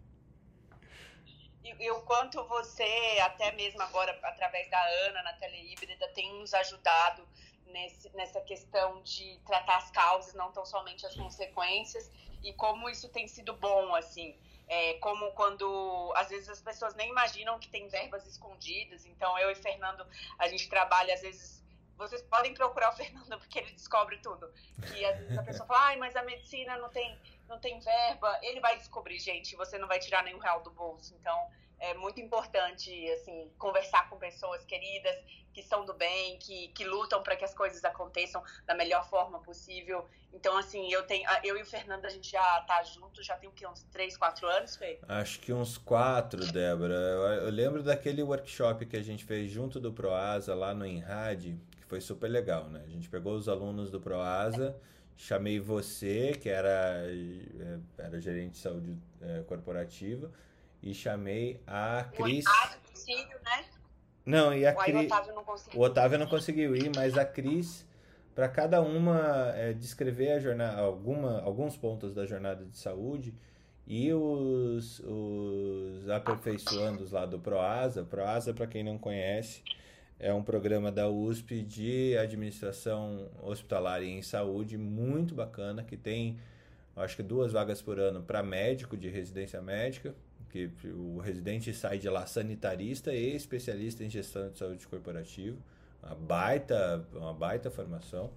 E, e o quanto você, até mesmo agora, através da Ana na Telehíbrida, tem nos ajudado nesse, nessa questão de tratar as causas, não tão somente as consequências, e como isso tem sido bom, assim. É, como quando às vezes as pessoas nem imaginam que tem verbas escondidas. Então eu e Fernando a gente trabalha às vezes. Vocês podem procurar o Fernando porque ele descobre tudo. Que às vezes a pessoa fala, ai, mas a medicina não tem, não tem verba. Ele vai descobrir, gente. Você não vai tirar nenhum real do bolso. Então é muito importante assim conversar com pessoas queridas que são do bem, que, que lutam para que as coisas aconteçam da melhor forma possível. Então, assim, eu tenho, eu e o Fernando, a gente já tá junto, já tem o quê? Uns 3, 4 anos, Fê? Acho que uns 4, Débora. Eu, eu, lembro daquele workshop que a gente fez junto do Proasa lá no Enrad, que foi super legal, né? A gente pegou os alunos do Proasa, chamei você, que era, eh, era gerente de saúde é, corporativa, e chamei a Cris. Né? Não, e a Cris. O Otávio não conseguiu. O Otávio não conseguiu ir, mas a Cris, para cada uma é, descrever a jornada, alguma, alguns pontos da jornada de saúde e os, os aperfeiçoandos lá do Proasa. Proasa, para quem não conhece, é um programa da USP de administração hospitalar e em saúde muito bacana que tem acho que duas vagas por ano para médico de residência médica que o residente sai de lá sanitarista e especialista em gestão de saúde corporativa, uma baita, uma baita formação,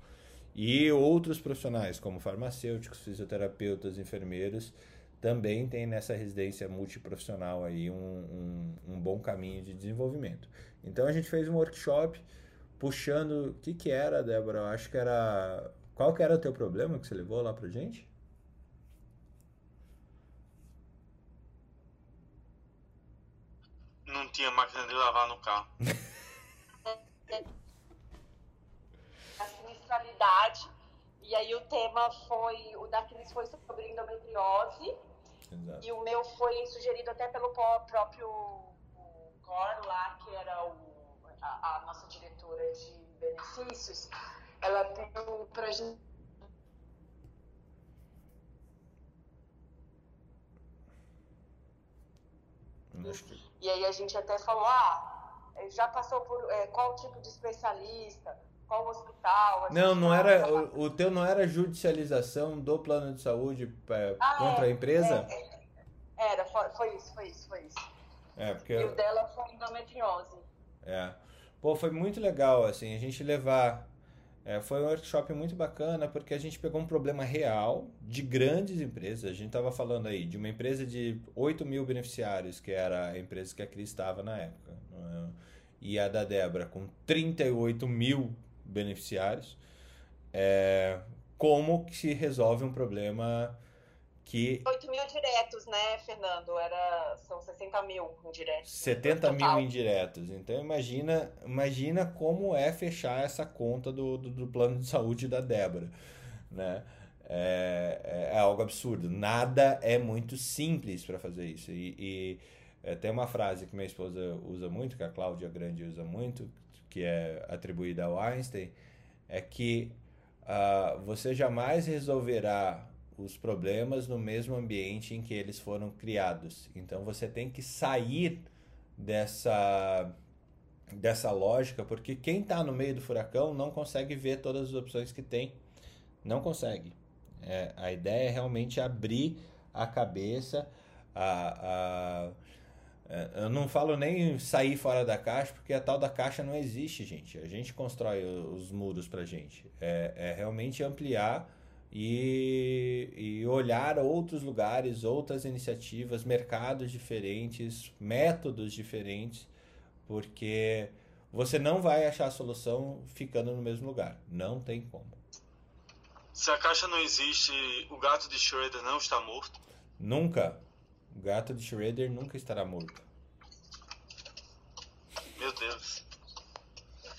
e outros profissionais como farmacêuticos, fisioterapeutas, enfermeiros, também tem nessa residência multiprofissional aí um, um, um bom caminho de desenvolvimento. Então a gente fez um workshop puxando, o que que era, Débora? Eu acho que era, qual que era o teu problema que você levou lá pra gente? Não tinha máquina de lavar no carro. A sinistralidade. E aí o tema foi, o da Cris foi sobre endometriose. Exato. E o meu foi sugerido até pelo próprio Cor lá, que era o, a, a nossa diretora de benefícios, ela deu pra gente Acho que- E aí a gente até falou, ah, já passou por é, qual tipo de especialista, qual hospital. Não, não era. O, o teu não era judicialização do plano de saúde é, Ah, contra é, a empresa? é, é. Era, foi, foi isso, foi isso, foi isso. É, porque. E o dela foi endometriose. É. Pô, foi muito legal, assim, a gente levar. É, foi um workshop muito bacana porque a gente pegou um problema real de grandes empresas. A gente estava falando aí de uma empresa de 8 mil beneficiários, que era a empresa que a Cris estava na época. não é? E a da Débora com 38 mil beneficiários. É, como que se resolve um problema que 8 mil diretos, né, Fernando? Era, são 60 mil indiretos. 70 mil indiretos. Então imagina, imagina como é fechar essa conta do, do, do plano de saúde da Débora, né? É, é algo absurdo. Nada é muito simples para fazer isso. E, e, é, tem uma frase que minha esposa usa muito, que a Cláudia Grande usa muito, que é atribuída ao Einstein, é que ah, você jamais resolverá os problemas no mesmo ambiente em que eles foram criados. Então você tem que sair dessa dessa lógica, porque quem está no meio do furacão não consegue ver todas as opções que tem. Não consegue. É, a ideia é realmente abrir a cabeça, a, a- é, eu não falo nem sair fora da caixa, porque a tal da caixa não existe, gente. A gente constrói os muros pra gente. É, é realmente ampliar e, e olhar outros lugares, outras iniciativas, mercados diferentes, métodos diferentes, porque você não vai achar a solução ficando no mesmo lugar. Não tem como. Se a caixa não existe, o gato de Schroeder não está morto. Nunca. O gato de Schroeder nunca estará morto. Meu Deus.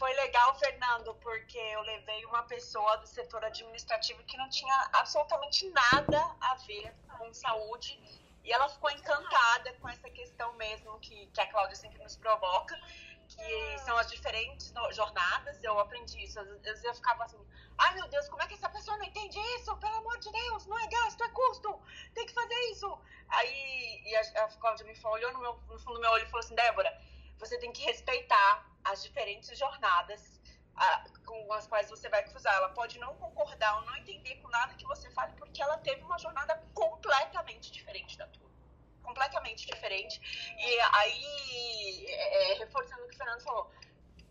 Foi legal, Fernando, porque eu levei uma pessoa do setor administrativo que não tinha absolutamente nada a ver com saúde. E ela ficou encantada com essa questão mesmo que, que a Cláudia sempre nos provoca, que são as diferentes jornadas. Eu aprendi isso. Às vezes eu ficava assim, ai meu Deus, como é que essa pessoa não entende isso? Pelo amor de Deus, não é gasto, é custo, tem que fazer isso. Aí e a, a Cláudia me falou, olhou no, meu, no fundo do meu olho e falou assim, Débora, você tem que respeitar as diferentes jornadas ah, com as quais você vai cruzar. Ela pode não concordar ou não entender com nada que você fale, porque ela teve uma jornada completamente diferente da tua. Completamente diferente. E aí, é, é, reforçando o que o Fernando falou,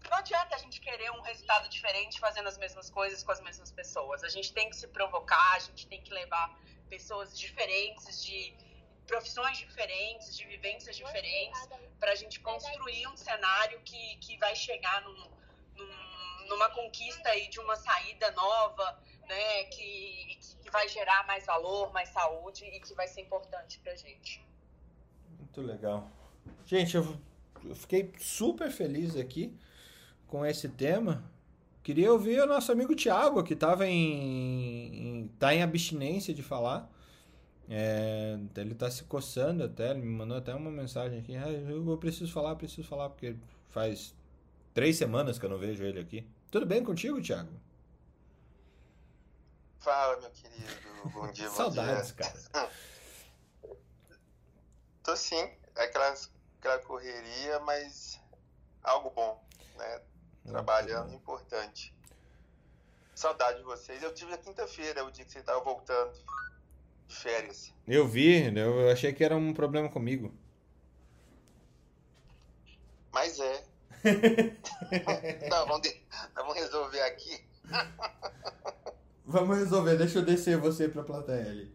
não adianta a gente querer um resultado diferente fazendo as mesmas coisas com as mesmas pessoas. A gente tem que se provocar, a gente tem que levar pessoas diferentes, de profissões diferentes, de vivências diferentes, para a gente construir um cenário que, que vai chegar num, num- numa conquista aí de uma saída nova, né, que, que vai gerar mais valor, mais saúde e que vai ser importante para gente. Muito legal. Gente, eu, eu fiquei super feliz aqui com esse tema. Queria ouvir o nosso amigo Thiago, que estava em, em, tá em abstinência de falar. É, ele tá se coçando até, ele me mandou até uma mensagem aqui. "Ah, eu, preciso falar, preciso falar, porque faz três semanas que eu não vejo ele aqui. Tudo bem contigo, Thiago? Fala, meu querido. Bom dia, bom Saudades, dia. cara. Tô sim, aquelas, aquela correria, mas algo bom, né? Trabalhando, importante. Saudade de vocês. Eu tive a quinta-feira, o dia que você tava voltando férias. Eu vi, eu achei que era um problema comigo. Mas é. Não, vamos, de- vamos resolver aqui. Vamos resolver, deixa eu descer você pra plateia ali.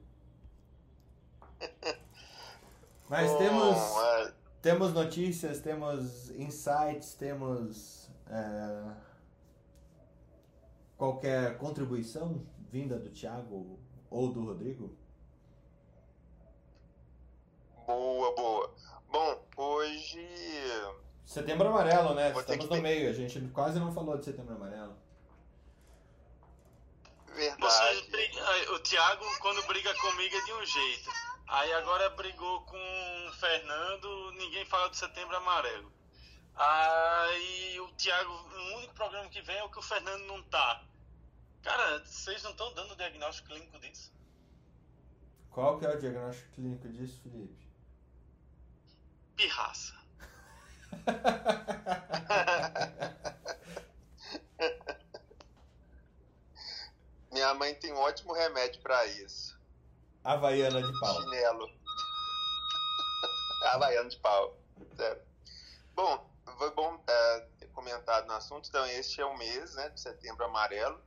Mas Bom, temos, é, temos notícias, temos insights, temos é, qualquer contribuição vinda do Thiago ou do Rodrigo? Boa, boa. Bom, hoje. Setembro Amarelo, né? Vou ter Estamos no ver. meio, a gente quase não falou de Setembro Amarelo. Verdade. o Thiago, quando briga comigo, é de um jeito. Aí agora brigou com o Fernando, ninguém fala do setembro amarelo. Aí o Thiago, o único problema que vem é o que o Fernando não tá. Cara, vocês não estão dando diagnóstico clínico disso? Qual que é o diagnóstico clínico disso, Felipe? Pirraça. Minha mãe tem um ótimo remédio pra isso. Havaiana de pau. Chinelo. Havaiana de pau. Sério. Bom, foi bom é, ter comentado no assunto. Então, este é o mês né, de setembro amarelo,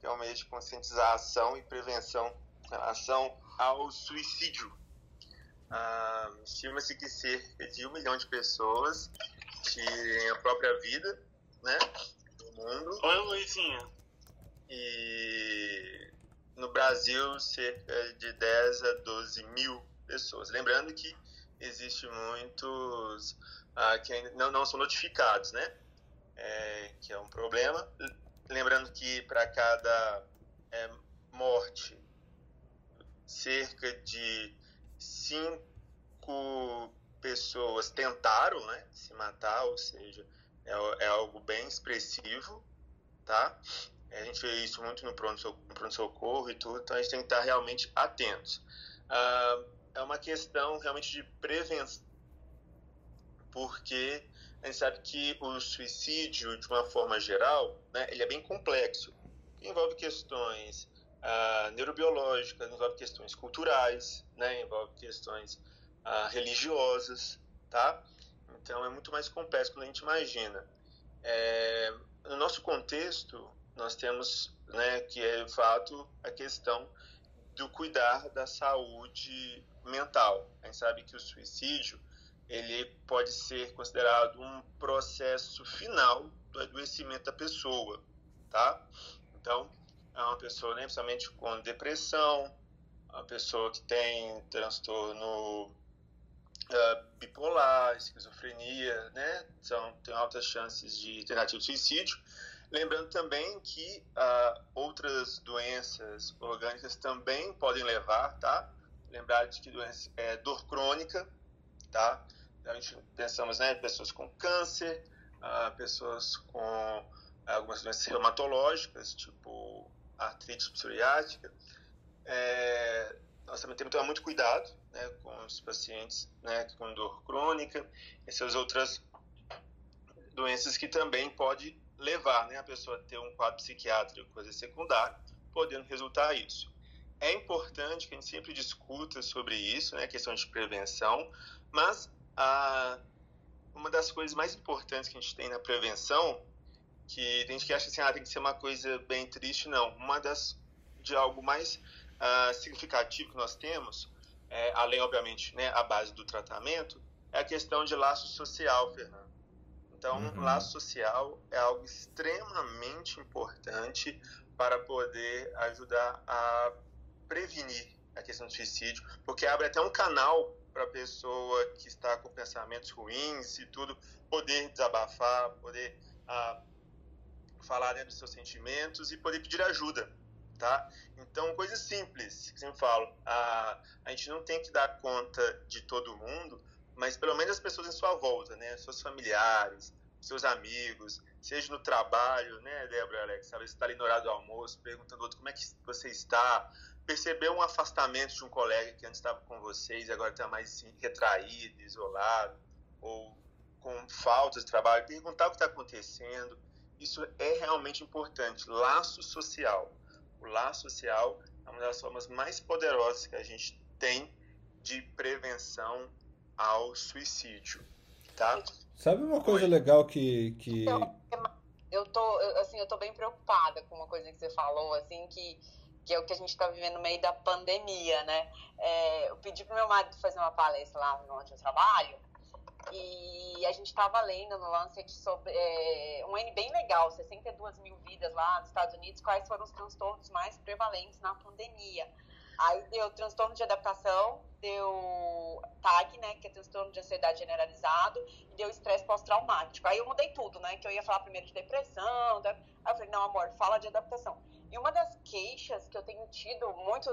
que é o mês de conscientização e prevenção em relação ao suicídio. Ah, Estima-se que cerca de um milhão de pessoas tirem a própria vida né, no mundo. Oi, Luizinha. E no Brasil, cerca de 10 a 12 mil pessoas. Lembrando que existe muitos ah, que ainda não, não são notificados, né? É, que é um problema. Lembrando que para cada é, morte, cerca de cinco pessoas tentaram né, se matar, ou seja, é, é algo bem expressivo, tá? A gente vê isso muito no pronto-socorro e tudo, então a gente tem que estar realmente atentos. Ah, é uma questão realmente de prevenção, porque a gente sabe que o suicídio, de uma forma geral, né, ele é bem complexo. Envolve questões ah, neurobiológicas, envolve questões culturais, né, envolve questões ah, religiosas, tá? Então é muito mais complexo do que a gente imagina. É, no nosso contexto, nós temos, né, que é fato a questão do cuidar da saúde mental. A gente sabe que o suicídio ele pode ser considerado um processo final do adoecimento da pessoa, tá? Então, é uma pessoa, né, principalmente com depressão, uma pessoa que tem transtorno uh, bipolar, esquizofrenia, né? São, tem altas chances de tentativa de suicídio. Lembrando também que uh, outras doenças orgânicas também podem levar, tá? Lembrar de que doença é dor crônica, tá? A gente pensamos, né, pessoas com câncer, uh, pessoas com algumas doenças reumatológicas, tipo artrite psoriática. É, nós também temos que tomar muito cuidado né, com os pacientes né, com dor crônica, essas outras doenças que também pode levar né, a pessoa a ter um quadro psiquiátrico, coisa secundária, podendo resultar isso. É importante que a gente sempre discuta sobre isso, né, questão de prevenção, mas a, uma das coisas mais importantes que a gente tem na prevenção, que tem gente que acha assim, ah, tem que ser uma coisa bem triste, não. Uma das de algo mais uh, significativo que nós temos, é, além obviamente, né, a base do tratamento, é a questão de laço social, Fernando. Então, uhum. laço social é algo extremamente importante para poder ajudar a prevenir a questão do suicídio, porque abre até um canal para a pessoa que está com pensamentos ruins e tudo poder desabafar, poder ah, falar dos seus sentimentos e poder pedir ajuda, tá? Então, coisas simples, que eu falo, a, a gente não tem que dar conta de todo mundo, mas pelo menos as pessoas em sua volta, né? Seus familiares, seus amigos, seja no trabalho, né, Débora Alex? Você está ali no horário do almoço, perguntando ao outro como é que você está, perceber um afastamento de um colega que antes estava com vocês e agora está mais assim, retraído, isolado, ou com faltas de trabalho, perguntar o que está acontecendo. Isso é realmente importante. Laço social. O laço social é uma das formas mais poderosas que a gente tem de prevenção ao suicídio, tá? Sabe uma coisa Oi. legal que, que... Eu, eu tô, assim, eu tô bem preocupada com uma coisa que você falou, assim, que, que é o que a gente está vivendo no meio da pandemia, né? É, eu pedi pro meu marido fazer uma palestra lá onde eu trabalho, e a gente estava lendo no Lancet sobre é, um N bem legal, 62 mil vidas lá nos Estados Unidos, quais foram os transtornos mais prevalentes na pandemia. Aí deu transtorno de adaptação, deu TAG, né, que é transtorno de ansiedade generalizado, e deu estresse pós-traumático. Aí eu mudei tudo, né, que eu ia falar primeiro de depressão, tá? aí eu falei, não, amor, fala de adaptação. E uma das queixas que eu tenho tido muito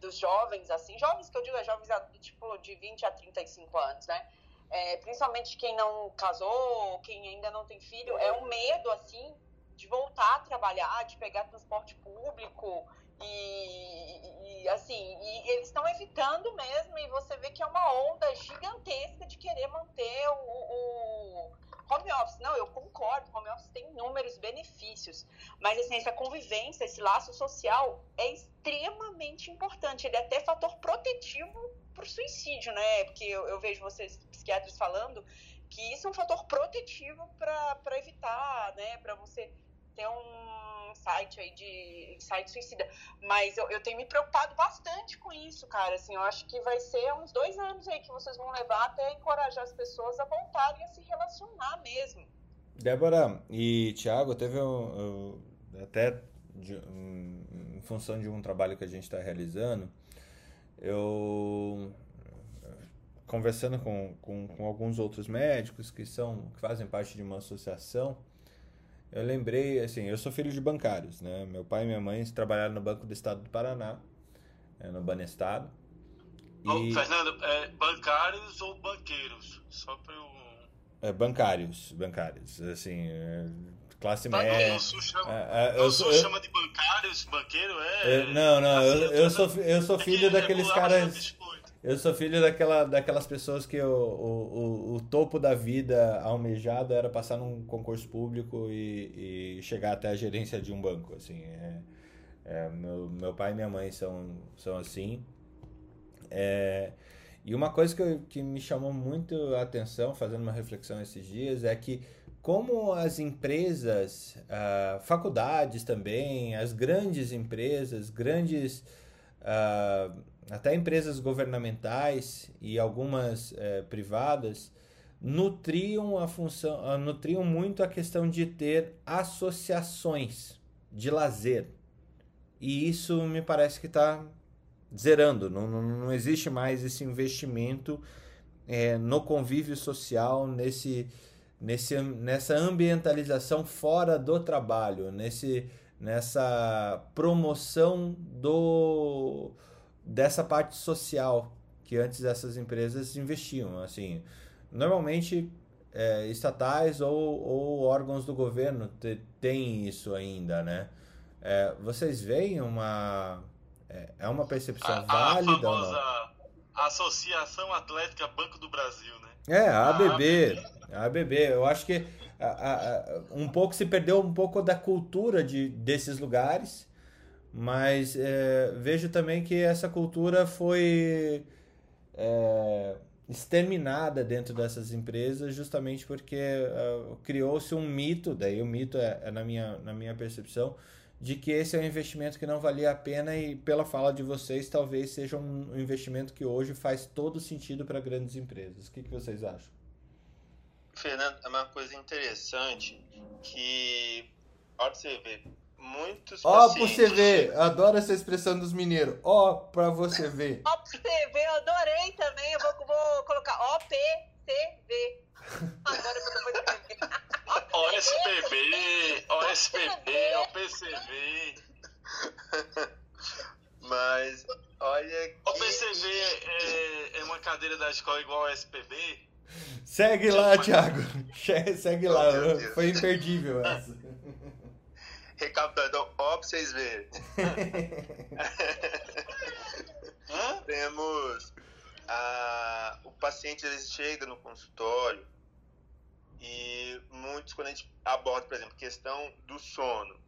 dos jovens, assim, jovens que eu digo é jovens tipo de 20 a 35 anos, né, é, principalmente quem não casou, quem ainda não tem filho, é um medo, assim, de voltar a trabalhar, de pegar transporte público e, e assim, e eles estão evitando mesmo, e você vê que é uma onda gigantesca de querer manter o, o home office. Não, eu concordo, home office tem inúmeros benefícios, mas assim, essa convivência, esse laço social é extremamente importante, ele é até fator protetivo para o suicídio, né? Porque eu, eu vejo vocês psiquiatras falando que isso é um fator protetivo para evitar, né? Para você ter um site aí de site suicida. Mas eu, eu tenho me preocupado bastante com isso, cara. Assim, eu acho que vai ser uns dois anos aí que vocês vão levar até encorajar as pessoas a voltarem a se relacionar mesmo. Débora e Thiago, teve um, até de, um, em função de um trabalho que a gente está realizando, eu conversando com, com, com, alguns outros médicos que são que fazem parte de uma associação eu lembrei, assim, eu sou filho de bancários, né? Meu pai e minha mãe trabalharam no Banco do Estado do Paraná, é, no Banestado. E... Fernando, é bancários ou banqueiros? Só para eu... É, bancários, bancários, assim, é, classe tá, média. O Sul chama, é, é, eu, sou, chama de bancários, banqueiro, é... é não, não, eu, eu, sou, eu sou filho daqueles caras... Eu sou filho daquela, daquelas pessoas que o, o, o, topo da vida almejado era passar num concurso público e, e chegar até a gerência de um banco. Assim, é, é, meu, meu pai e minha mãe são, são assim. É, e uma coisa que, eu, que me chamou muito a atenção, fazendo uma reflexão esses dias, é que como as empresas, uh, faculdades também, as grandes empresas, grandes... Uh, até empresas governamentais e algumas é, privadas nutriam a função, nutriam muito a questão de ter associações de lazer. E isso me parece que está zerando. Não, não, não, existe mais esse investimento é, no convívio social, nesse, nesse, nessa ambientalização fora do trabalho, nesse, nessa promoção do dessa parte social que antes essas empresas investiam. Assim, normalmente é, estatais ou, ou, órgãos do governo têm isso ainda, né? É, vocês veem uma é, é uma percepção a, válida a não? Associação Atlética Banco do Brasil, né? É, a ABB, a ABB. Eu acho que a, a, um pouco se perdeu um pouco da cultura de, desses lugares mas é, vejo também que essa cultura foi é, exterminada dentro dessas empresas justamente porque uh, criou-se um mito, daí o mito é, é, na, minha, na minha percepção, de que esse é um investimento que não valia a pena e pela fala de vocês talvez seja um investimento que hoje faz todo sentido para grandes empresas. O que, que vocês acham? Fernando, é uma coisa interessante que, pode você ver, muitos Ó, pra você ver, adoro essa expressão dos mineiros. Ó, pra você ver. Ó, pra você ver, eu adorei também. Eu vou, vou colocar OPCV. Agora eu vou escrever. OSPB, OSPB, OPCV. Mas, olha. Que... OPCV é, é uma cadeira da escola igual ao SPB? Segue lá, Thiago. Segue lá. Foi imperdível essa. Recapitulando, ó, pra vocês verem. Temos a, o paciente ele chega no consultório e muitos, quando a gente aborda, por exemplo, questão do sono,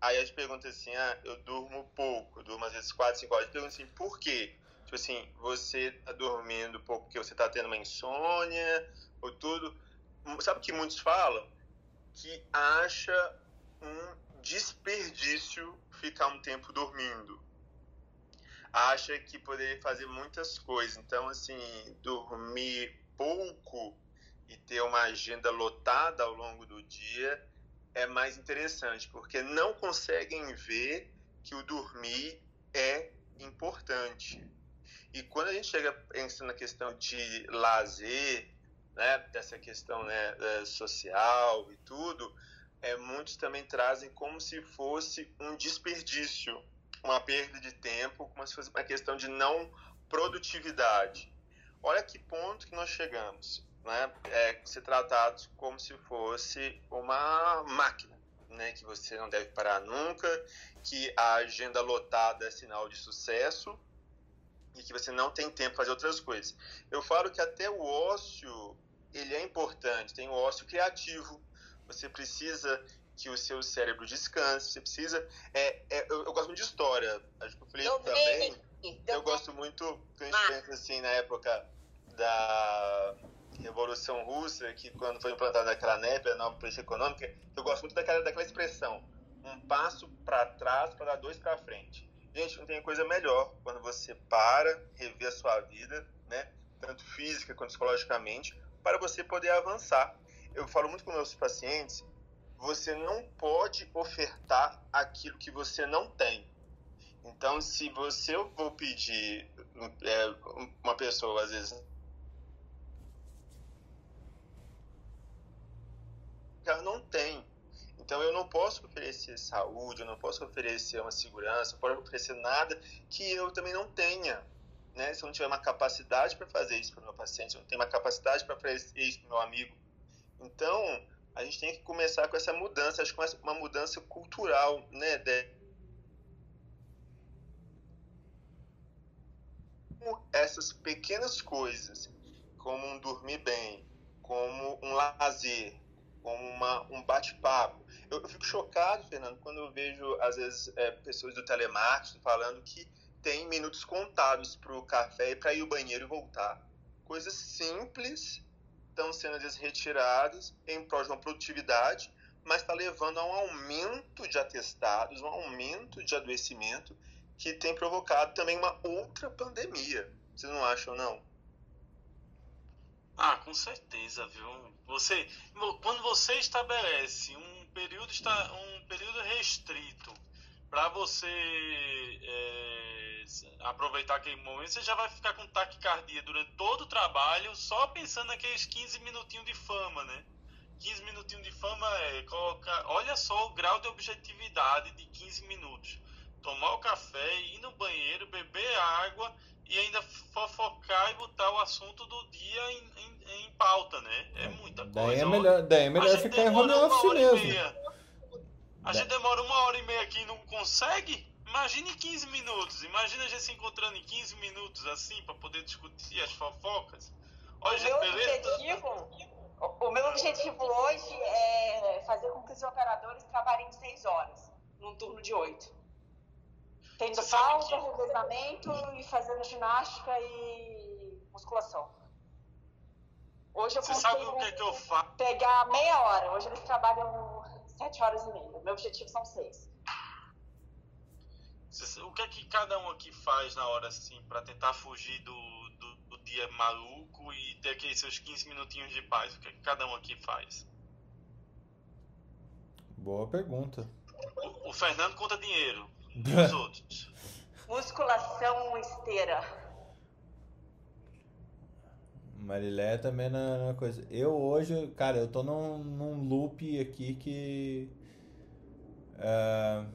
aí a gente pergunta assim: ah, eu durmo pouco, eu durmo às vezes 4, 5 horas. Eu pergunto assim: por quê? Tipo assim, você tá dormindo pouco porque você tá tendo uma insônia ou tudo. Sabe o que muitos falam? Que acha um desperdício ficar um tempo dormindo. Acha que poderia fazer muitas coisas. Então, assim, dormir pouco e ter uma agenda lotada ao longo do dia é mais interessante, porque não conseguem ver que o dormir é importante. E quando a gente chega pensando na questão de lazer, né, dessa questão né, eh, social e tudo, é, muitos também trazem como se fosse um desperdício, uma perda de tempo, como se fosse uma questão de não produtividade. olha que ponto que nós chegamos, né? É ser tratados como se fosse uma máquina, né? Que você não deve parar nunca, que a agenda lotada é sinal de sucesso e que você não tem tempo para fazer outras coisas. Eu falo que até o ócio ele é importante. Tem o ócio criativo. Você precisa que o seu cérebro descanse. Você precisa. É, é eu, eu, gosto muito de história. Acho que o Felipe também. Eu gosto muito, quando a gente pensa assim, na época da Revolução Russa, que quando foi implantada aquela NEP, a nova política econômica, eu gosto muito daquela, daquela expressão, um passo para trás para dar dois para frente. Gente, não tem coisa melhor quando você para, revê a sua vida, né, tanto física quanto psicologicamente, para você poder avançar. Eu falo muito com meus pacientes, você não pode ofertar aquilo que você não tem. Então, se você eu vou pedir é, uma pessoa, às vezes, ela não tem. Então, eu não posso oferecer saúde, eu não posso oferecer uma segurança, eu não posso oferecer nada que eu também não tenha. Né? Se eu não tiver uma capacidade para fazer isso para o meu paciente, se eu não tenho uma capacidade para fazer isso para o meu amigo. Então, a gente tem que começar com essa mudança, acho que uma mudança cultural, né? De essas pequenas coisas, como um dormir bem, como um lazer, como uma, um bate-papo. Eu, eu, fico chocado, Fernando, quando eu vejo, às vezes, é, pessoas do telemarketing falando que tem minutos contados para o café e para ir ao banheiro e voltar. Coisas simples estão sendo, às em prol de uma produtividade, mas está levando a um aumento de atestados, um aumento de adoecimento que tem provocado também uma outra pandemia. Vocês não acham, não? Ah, com certeza, viu? Você, quando você estabelece um período, um período restrito para você é, aproveitar aquele momento, você já vai ficar com taquicardia durante todo o trabalho, só pensando naqueles 15 minutinhos de fama, né? 15 minutinhos de fama é colocar. Olha só o grau de objetividade de 15 minutos tomar o café, ir no banheiro, beber água e ainda fofocar e botar o assunto do dia em, em, em pauta, né? É muita coisa. Daí é melhor, daí é melhor ficar em home office mesmo. A gente demora uma hora e meia aqui e não consegue? Imagine 15 minutos. Imagina a gente se encontrando em 15 minutos assim para poder discutir as fofocas. Olha, o gente, meu beleza? Objetivo, o, o meu objetivo hoje é fazer com que os operadores trabalhem 6 horas, num turno de 8 tendo pausa, que... revezamento e fazendo ginástica e musculação. Hoje eu Você sabe o que, é que eu faço? pegar meia hora. Hoje eles trabalham sete horas e meia. Meu objetivo são seis. O que é que cada um aqui faz na hora assim para tentar fugir do, do, do, dia maluco e ter aqueles seus 15 minutinhos de paz? O que é que cada um aqui faz? Boa pergunta. O, o Fernando conta dinheiro. Os outros. Musculação esteira. Marilé também na, na, coisa. Eu hoje, cara, eu tô num, num loop aqui que. Uh...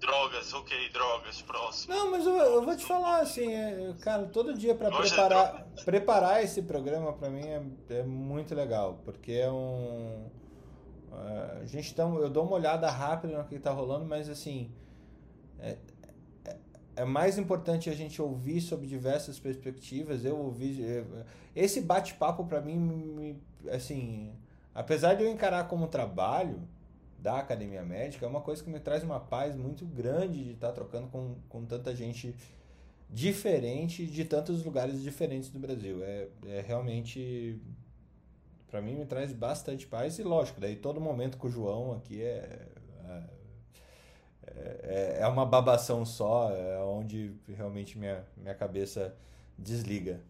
Drogas, ok, drogas, próximo. Não, mas eu, eu vou te falar assim, é, cara, todo dia para preparar, é preparar esse programa para mim é, é muito legal, porque é um. Uh, a gente tá, eu dou uma olhada rápida no que tá rolando, mas assim, é, é, mais importante a gente ouvir sobre diversas perspectivas. Eu ouvi é, esse bate-papo para mim, assim, apesar de eu encarar como trabalho da academia médica, é uma coisa que me traz uma paz muito grande de estar trocando com, com tanta gente diferente de tantos lugares diferentes do Brasil. É, é realmente para mim me traz bastante paz e lógico, daí todo momento com o João aqui é, é é, é uma babação só, é onde realmente minha, minha cabeça desliga.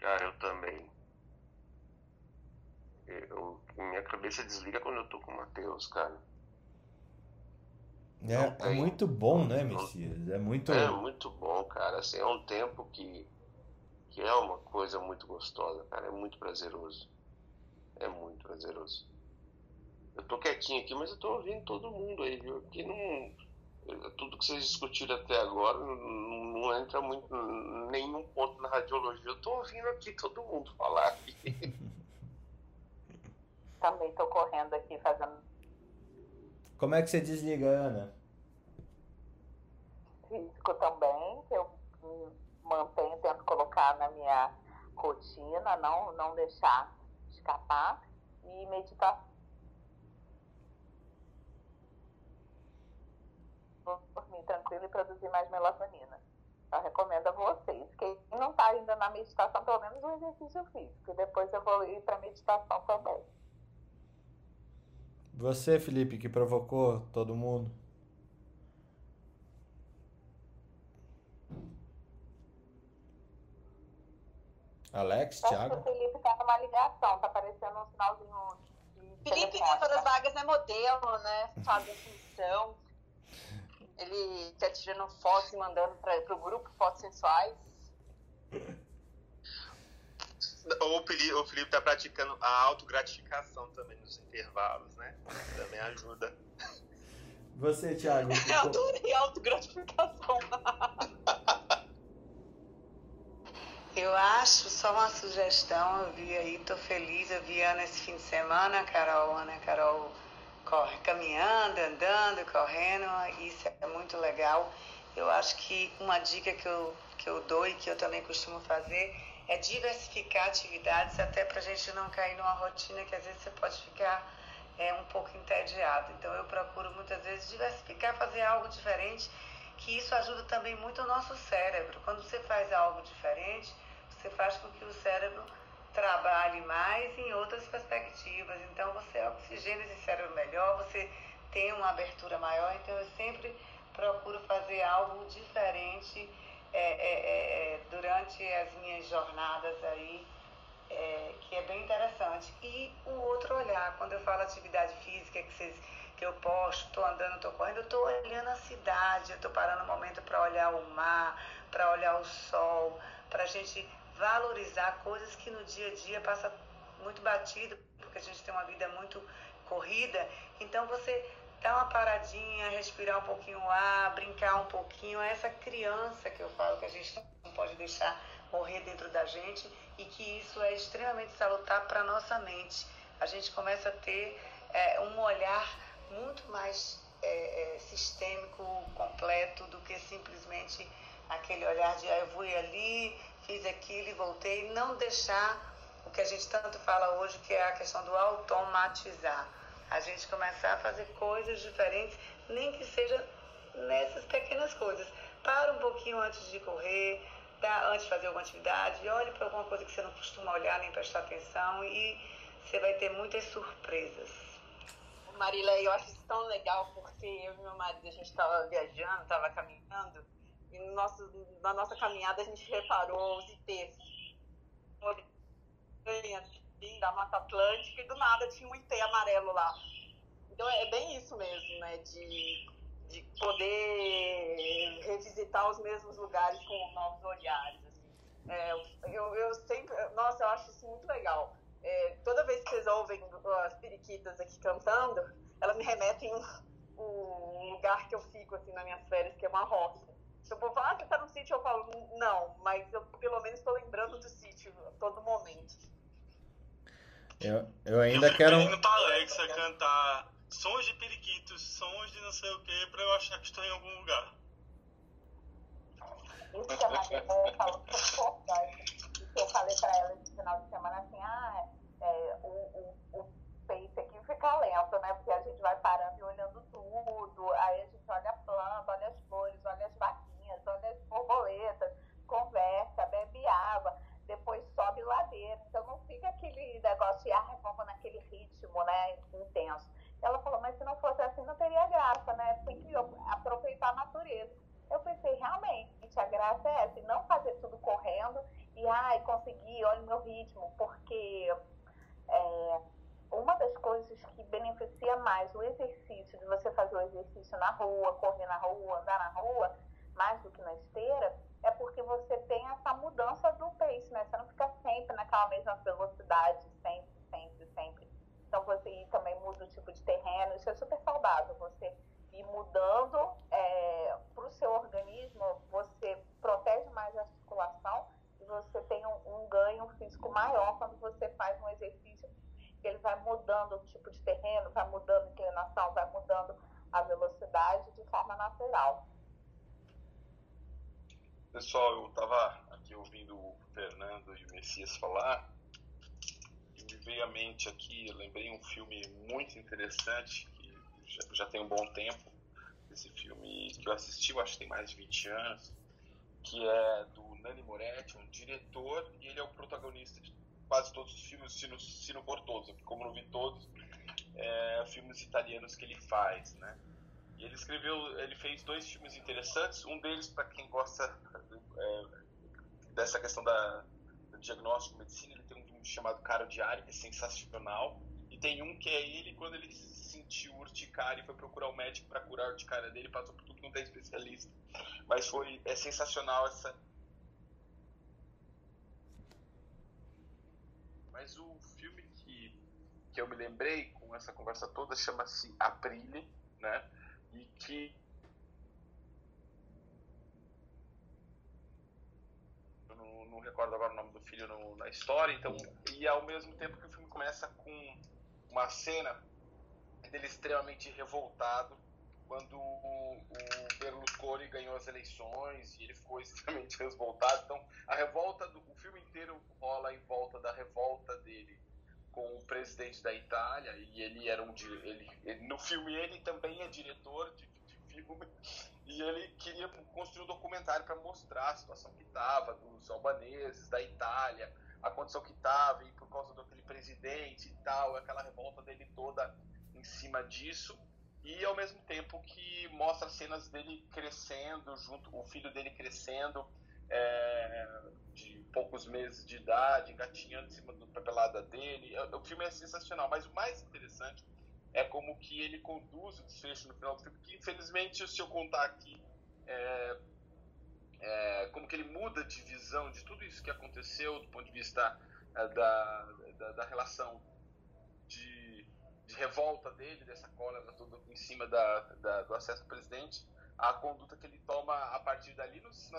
Cara, eu também. Eu, minha cabeça desliga quando eu tô com o Matheus, cara. É, é muito bom, né, Messias? É muito... É muito bom, cara. Assim, é um tempo que, que é uma coisa muito gostosa, cara. É muito prazeroso. É muito prazeroso. Eu tô quietinho aqui, mas eu tô ouvindo todo mundo aí, viu? Porque não. Tudo que vocês discutiram até agora não, não entra muito nenhum ponto na radiologia. Eu tô ouvindo aqui todo mundo falar. Também tô correndo aqui fazendo Como é que você desliga, Ana? físico também, que eu mantenho, tento colocar na minha rotina, não, não deixar escapar. E meditação. Dormir tranquilo e produzir mais melatonina. Eu recomendo a vocês. Quem não está ainda na meditação, pelo menos o exercício físico. E depois eu vou ir para a meditação também. Você, Felipe, que provocou todo mundo. Alex, Acho que o Thiago? Felipe está numa ligação, tá aparecendo um sinalzinho de Felipe telefone, nessa das tá? vagas é modelo, né? Faz definição. Ele tá tirando fotos e mandando para pro grupo fotos sensuais. Ou o Felipe, o Felipe tá praticando a autogratificação também nos intervalos, né? Também ajuda. Você, Thiago. Eu adorei autogratificação. Eu acho, só uma sugestão, eu vi aí, tô feliz, eu vi Ana esse fim de semana, a Carol, Ana, Carol corre caminhando, andando, correndo, isso é muito legal. Eu acho que uma dica que eu, que eu dou e que eu também costumo fazer é diversificar atividades até pra gente não cair numa rotina que às vezes você pode ficar é, um pouco entediado. Então eu procuro muitas vezes diversificar, fazer algo diferente, que isso ajuda também muito o nosso cérebro. Quando você faz algo diferente, você faz com que o cérebro trabalhe mais em outras perspectivas. Então você oxigena esse cérebro melhor, você tem uma abertura maior. Então eu sempre procuro fazer algo diferente é, é, é, é, durante as minhas jornadas aí, é, que é bem interessante. E o outro olhar, quando eu falo atividade física, que, vocês, que eu posto, estou andando, estou correndo, estou olhando a cidade, estou parando um momento para olhar o mar, para olhar o sol, para a gente valorizar coisas que no dia a dia passa muito batido, porque a gente tem uma vida muito corrida. Então você dá uma paradinha, respirar um pouquinho o ar, brincar um pouquinho, é essa criança que eu falo que a gente não pode deixar morrer dentro da gente e que isso é extremamente salutar para nossa mente. A gente começa a ter é, um olhar muito mais é, é, sistêmico, completo, do que simplesmente aquele olhar de ah, eu fui ali, fiz aquilo e voltei. Não deixar o que a gente tanto fala hoje, que é a questão do automatizar. A gente começar a fazer coisas diferentes, nem que seja nessas pequenas coisas. Para um pouquinho antes de correr, antes de fazer alguma atividade, olhe para alguma coisa que você não costuma olhar nem prestar atenção e você vai ter muitas surpresas. Marília, eu acho isso tão legal porque eu e meu marido, a gente estava viajando, estava caminhando, e no nosso, na nossa caminhada a gente reparou os IPs. Assim, da Mata Atlântica, e do nada tinha um IP amarelo lá. Então é bem isso mesmo, né? De, de poder revisitar os mesmos lugares com novos olhares. Assim. É, eu, eu sempre. Nossa, eu acho isso muito legal. É, toda vez que vocês ouvem as periquitas aqui cantando, elas me remetem um, um lugar que eu fico assim nas minhas férias, que é uma roça. Se eu for falar, ah, você tá no sítio, eu falo, não, mas eu pelo menos estou lembrando do sítio a todo momento. Eu, eu ainda quero. um- pedindo pra Alexa cantar sons de periquitos, sons de não sei o que, pra eu achar que estou em algum lugar. Isso que a Maria falou que foi importante. Que eu falei pra ela esse final de semana assim, ah, é, o, o, o Face aqui fica lento, né? Porque a gente vai parando e olhando tudo, aí a gente olha a planta, olha as flores, olha as vaquinhas, borboletas, conversa, bebe água, depois sobe ladeira. Então não fica aquele negócio de, ah, naquele ritmo, né, intenso. Ela falou, mas se não fosse assim não teria graça, né? Tem que aproveitar a natureza. Eu pensei, realmente, a graça é essa, não fazer tudo correndo e, ai, consegui, olha o meu ritmo, porque é, uma das coisas que beneficia mais o exercício, de você fazer o exercício na rua, correr na rua, andar na rua, mais do que na esteira, é porque você tem essa mudança do pace, né? Você não fica sempre naquela mesma velocidade, sempre, sempre, sempre. Então você também muda o tipo de terreno, isso é super saudável. Você ir mudando é, para o seu organismo, você protege mais a articulação e você tem um, um ganho físico maior quando você faz um exercício ele vai mudando o tipo de terreno, vai mudando a inclinação, vai mudando a velocidade de forma natural. Pessoal, eu estava aqui ouvindo o Fernando e o Messias falar e me veio à mente aqui, lembrei um filme muito interessante que já, já tem um bom tempo, esse filme que eu assisti, eu acho que tem mais de 20 anos, que é do Nani Moretti, um diretor, e ele é o protagonista de quase todos os filmes, se não, se não for todos, porque como não vi todos, é, filmes italianos que ele faz, né? Ele escreveu, ele fez dois filmes interessantes, um deles para quem gosta é, dessa questão da, do diagnóstico medicina, ele tem um filme chamado Caro Diário, que é sensacional, e tem um que é ele quando ele sentiu urticária e foi procurar um médico para curar a urticária dele, passou por tudo que não tem especialista. Mas foi é sensacional essa Mas o filme que, que eu me lembrei com essa conversa toda chama-se Aprile, né? E que eu não, não, recordo agora o nome do filho no, na história, então e ao mesmo tempo que o filme começa com uma cena dele extremamente revoltado quando o, Berlusconi ganhou as eleições e ele ficou extremamente revoltado. Então, a revolta do o filme inteiro rola em volta da revolta dele com o presidente da Itália e ele era um ele, ele no filme ele também é diretor de, de filme e ele queria construir um documentário para mostrar a situação que estava dos albaneses da Itália, a condição que estava e por causa daquele presidente e tal, aquela revolta dele toda em cima disso e ao mesmo tempo que mostra cenas dele crescendo, junto o filho dele crescendo, é, de poucos meses de idade, engatinhando em cima da papelada dele. É, o filme é sensacional, mas o mais interessante é como que ele conduz o desfecho no final do filme, que infelizmente, se eu contar aqui, é, é, como que ele muda de visão de tudo isso que aconteceu do ponto de vista é, da, da, da relação de de revolta dele, dessa cólera tudo em cima da, da, do acesso do presidente, a conduta que ele toma a partir dali nos,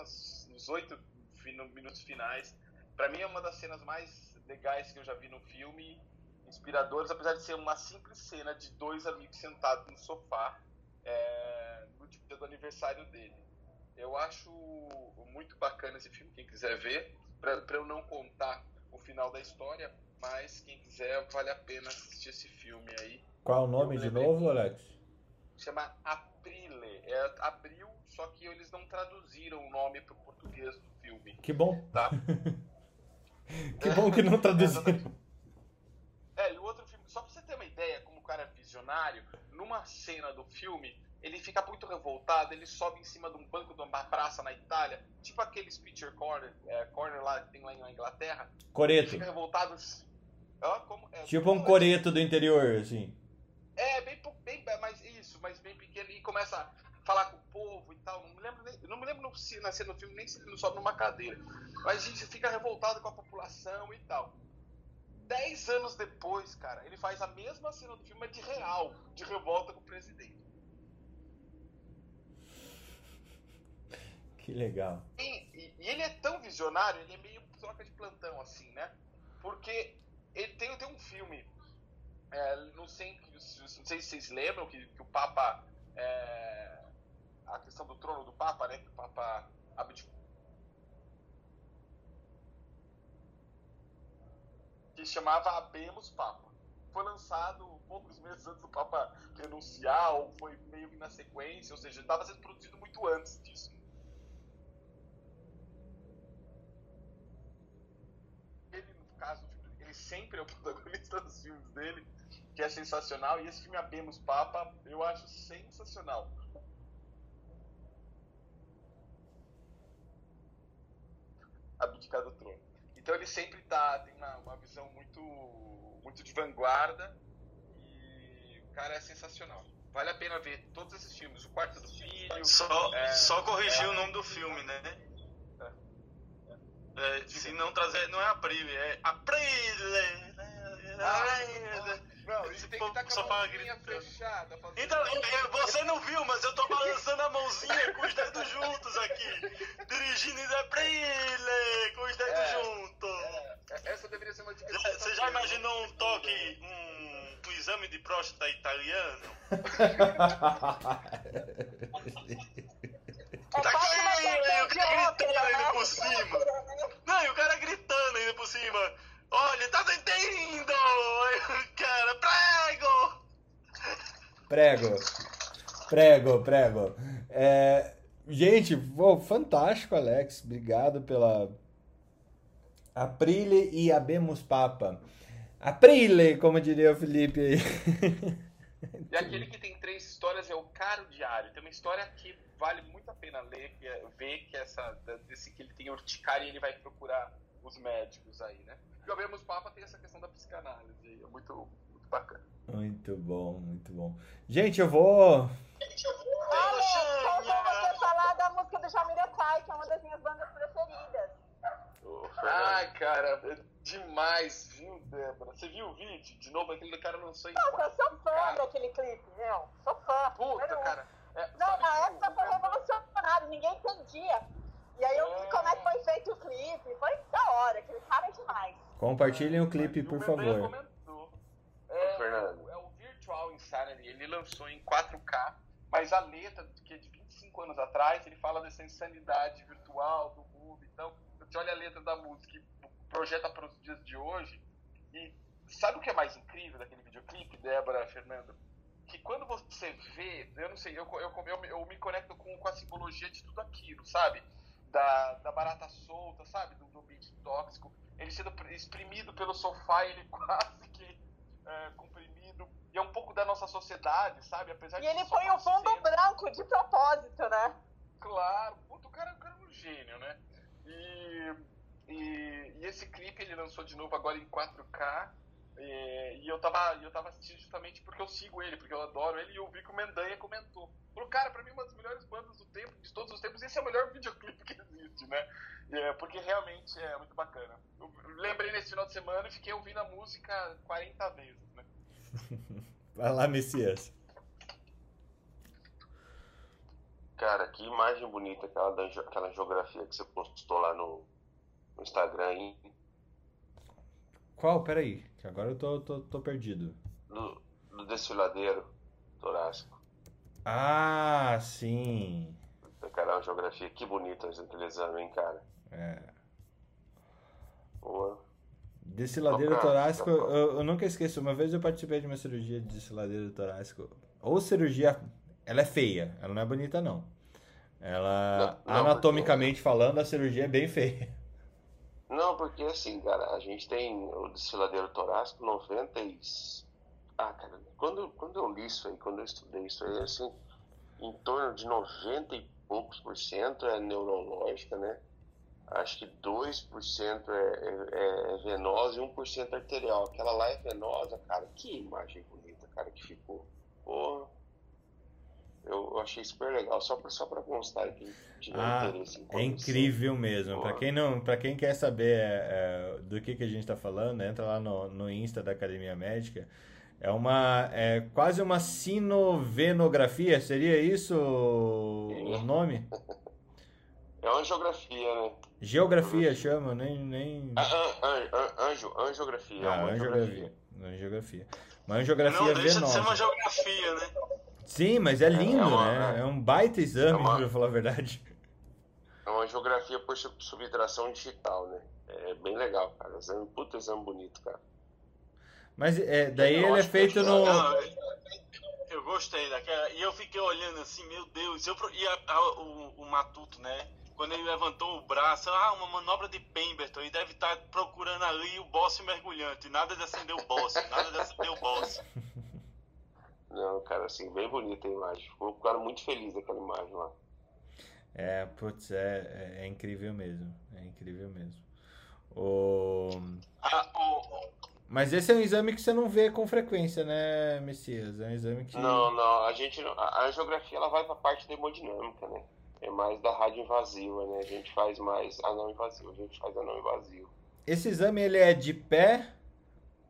nos oito minutos finais. Para mim é uma das cenas mais legais que eu já vi no filme, inspiradoras, apesar de ser uma simples cena de dois amigos sentados no sofá é, no dia do aniversário dele. Eu acho muito bacana esse filme, quem quiser ver, para eu não contar o final da história, mas quem quiser, vale a pena assistir esse filme aí. Qual é o nome de novo, Alex? Chama Aprile. É abril, só que eles não traduziram o nome para o português do filme. Que bom. Tá? que bom que não traduziram. É, e o outro filme, só para você ter uma ideia, como o cara é visionário, numa cena do filme, ele fica muito revoltado, ele sobe em cima de um banco de uma praça na Itália, tipo aquele Pitcher Corner, é, corner lá que tem lá na Inglaterra. Coreto. Ele fica revoltado como, é, tipo um coreto do interior, assim. É, bem, bem mas isso, mas bem pequeno, e começa a falar com o povo e tal. Não me lembro, nem, não me lembro no, na cena do filme nem se ele não sobe numa cadeira. Mas a gente fica revoltado com a população e tal. Dez anos depois, cara, ele faz a mesma cena do filme, mas de real, de revolta com o presidente. Que legal. E, e, e ele é tão visionário, ele é meio troca de plantão, assim, né? Porque ele tem, tem um filme, é, não, sei, não sei se vocês lembram que, que o Papa. É, a questão do trono do Papa, né? Que o Papa abdicou. Que chamava Abemos Papa. Foi lançado poucos meses antes do Papa renunciar, ou foi meio que na sequência, ou seja, estava sendo produzido muito antes disso. ele sempre é o protagonista dos filmes dele, que é sensacional. E esse filme Abemos Papa, eu acho sensacional. Abdicar do trono. Então ele sempre tá, tem uma, uma visão muito, muito de vanguarda e o cara é sensacional. Vale a pena ver todos esses filmes. O Quarto do Filho. Só, é, só corrigir é, o nome do filme, né? É, se não trazer, não é Aprile, é Aprile! Ai, não, isso tem que estar tá com a mãozinha fechada. Então, você não viu, mas eu tô balançando a mãozinha com os dedos juntos aqui. Dirigindo em Aprile, com os dedos é, juntos. É, essa deveria ser uma dica. Você já imaginou um toque, um, um exame de próstata italiano? É quase uma gritando por cima. Não, e o cara gritando ainda por cima. Olha, tá entendendo? Cara, prego! Prego. Prego, prego. É, gente, pô, fantástico, Alex. Obrigado pela. Aprile e abemos papa. Aprile, como diria o Felipe aí. E aquele que tem três histórias é o Caro Diário. Tem uma história que vale muito a pena ler, que é, ver que essa desse que ele tem urticária e ele vai procurar os médicos aí, né? E o Abemos Papa tem essa questão da psicanálise, é muito, muito bacana. Muito bom, muito bom. Gente, eu vou. Gente, eu vou. Olha, você falar da música do Jamiroquai, que é uma das minhas bandas preferidas. Ai, cara, é demais, viu, Débora? Você viu o vídeo? De novo, aquele cara lançou em. Nossa, eu sou fã cara. daquele clipe, meu. Sou fã. Puta, cara. É, não, na época foi revolucionário, ninguém entendia. E aí eu vi como é que foi feito o clipe. Foi da hora, aquele cara é demais. Compartilhem o clipe, por favor. Comentou. É, é o Virtual Insanity, ele lançou em 4K, mas a letra, que é de 25 anos atrás, ele fala dessa insanidade virtual do mundo. Então, você olha a letra da música e projeta para os dias de hoje, e sabe o que é mais incrível daquele videoclipe, Débora, Fernando? Que quando você vê, eu não sei, eu, eu, eu, eu me conecto com, com a simbologia de tudo aquilo, sabe? Da, da barata solta, sabe? Do, do ambiente tóxico. Ele sendo exprimido pelo sofá, ele quase que é, comprimido. E é um pouco da nossa sociedade, sabe? Apesar e ele põe o fundo branco de propósito, né? Claro, puto, o cara, o cara é um gênio, né? E, e, e, esse clipe ele lançou de novo agora em 4K. E, e, eu, tava, eu tava assistindo justamente porque eu sigo ele, porque eu adoro ele, e eu vi que o Mendanha comentou. Falou, cara, pra mim uma das melhores bandas do tempo, de todos os tempos, esse é o melhor videoclipe que existe, né? É, porque realmente é muito bacana. Eu lembrei nesse final de semana e fiquei ouvindo a música 40 vezes, né? Vai lá, Messias. Cara, que imagem bonita aquela, da, aquela geografia que você postou lá no, no Instagram, hein? Qual? Peraí, que agora eu tô, tô, tô perdido. Do, do desfiladeiro torácico. Ah, sim. Uma geografia, que bonita aquele exame, hein, cara? É. Boa. Desfiladeiro Tocar, torácico, eu, eu, nunca esqueço. Uma vez eu participei de uma cirurgia de desfiladeiro torácico. Ou cirurgia ela é feia, ela não é bonita, não. Ela, não, não, anatomicamente porque... falando, a cirurgia é bem feia. Não, porque assim, cara, a gente tem o desfiladeiro torácico 90 e... Ah, cara, quando, quando eu li isso aí, quando eu estudei isso aí, assim, em torno de 90 e poucos por cento é neurológica, né? Acho que 2% é, é, é venosa e 1% arterial. Aquela lá é venosa, cara. Que imagem bonita, cara, que ficou. Porra. Eu, eu achei super legal, só para só pra constar que tiver ah, interesse É incrível mesmo. Para quem não, para quem quer saber é, é, do que, que a gente está falando, entra lá no, no Insta da Academia Médica. É uma é quase uma sinovenografia, seria isso o nome? É uma geografia, né? Geografia chama, nem nem ah, an, an, anjo, angiografia. Ah, é angiografia. Angiografia. Uma angiografia Não deixa venosa. de ser uma geografia, né? Sim, mas é, é lindo, é uma, né? É um baita exame, é uma, pra falar a verdade. É uma geografia por subtração digital, né? É bem legal, cara. Exame, puta exame bonito, cara. Mas é, daí ele é feito no. Não, eu gostei daquela. E eu fiquei olhando assim, meu Deus. Eu, e a, a, o, o Matuto, né? Quando ele levantou o braço, ah, uma manobra de Pemberton, e deve estar procurando ali o boss mergulhante. Nada de acender o boss, nada de acender o boss. Não, cara, assim, bem bonita a imagem. Ficou um cara muito feliz daquela imagem lá. É, putz, é, é, é incrível mesmo. É incrível mesmo. O... Ah, o... Mas esse é um exame que você não vê com frequência, né, Messias? É um exame que. Não, não. A gente a, a geografia ela vai para a parte da hemodinâmica, né? É mais da rádio invasiva, né? A gente faz mais a não invasiva, a gente faz a não invasiva. Esse exame ele é de pé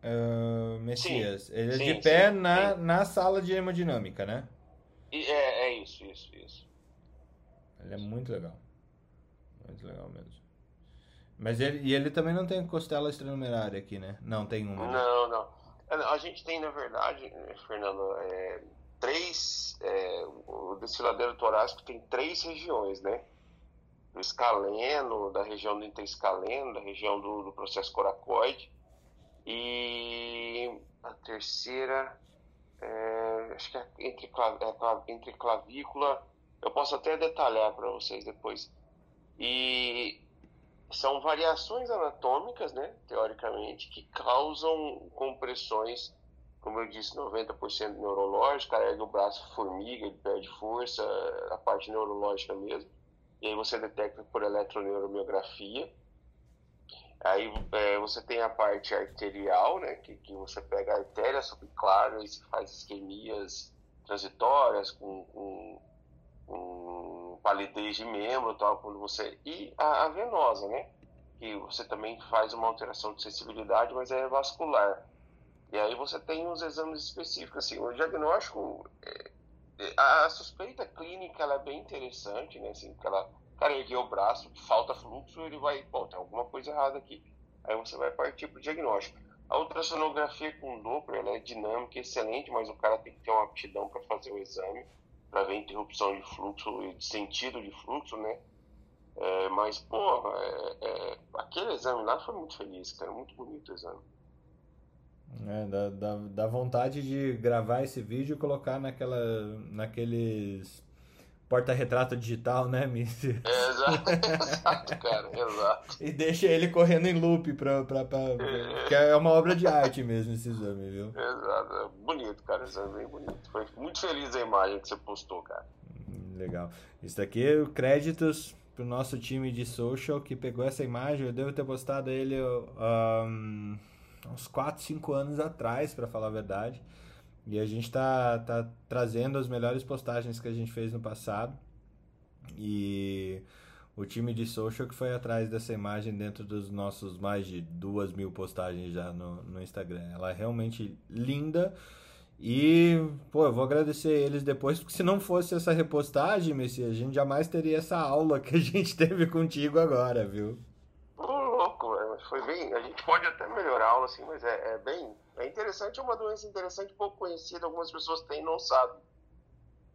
uh, Messias. Sim, ele é sim, de pé sim, na, na sala de hemodinâmica, né? É, é isso, isso, isso. Ele é muito legal. Muito legal mesmo. Mas ele, e ele também não tem costela extranumerária aqui, né? Não, tem uma. Né? Não, não. A gente tem, na verdade, Fernando, é, três. É, o desfiladeiro torácico tem três regiões, né? do escaleno, da região do interescaleno, da região do, do processo coracoide. E a terceira, é, acho que é entre, é, entre clavícula, eu posso até detalhar para vocês depois. E são variações anatômicas, né, teoricamente, que causam compressões, como eu disse, 90% neurológico, carrega o braço formiga, ele perde força, a parte neurológica mesmo. E aí você detecta por eletroneuromiografia. Aí é, você tem a parte arterial, né, que, que você pega a artéria subclara e se faz isquemias transitórias com, com, com palidez de membro, tal, quando você e a, a, venosa, né, que você também faz uma alteração de sensibilidade, mas é vascular. E aí você tem uns exames específicos, assim, o diagnóstico é, é a suspeita clínica ela é bem interessante, né, assim, porque ela cara ergueu o braço, falta fluxo, ele vai, bom, tem alguma coisa errada aqui. Aí você vai partir para o diagnóstico. A ultrassonografia com Doppler ela é dinâmica, excelente, mas o cara tem que ter uma aptidão para fazer o exame, para ver interrupção de fluxo de sentido de fluxo, né? É, mas, pô, é, é, aquele exame lá foi muito feliz, cara, muito bonito o exame. É, dá, dá, dá vontade de gravar esse vídeo e colocar naquela, naqueles porta-retrato digital, né, Miss? É, exato, exato, cara, exato. E deixa ele correndo em loop pra, pra, pra, é. que é uma obra de arte mesmo esse exame, viu? Exato, é bonito, cara, esse exame é bem bonito. Foi muito feliz a imagem que você postou, cara. Hum, legal. Isso daqui é créditos pro nosso time de social que pegou essa imagem. Eu devo ter postado ele um, uns 4, 5 anos atrás, para falar a verdade. E a gente tá, tá trazendo as melhores postagens que a gente fez no passado. E o time de social que foi atrás dessa imagem dentro dos nossos mais de duas mil postagens já no, no Instagram. Ela é realmente linda. E, pô, eu vou agradecer eles depois, porque se não fosse essa repostagem, Messias, a gente jamais teria essa aula que a gente teve contigo agora, viu? Foi bem. A gente pode até melhorar a aula, assim, mas é, é bem é interessante, é uma doença interessante, pouco conhecida, algumas pessoas têm e não sabem.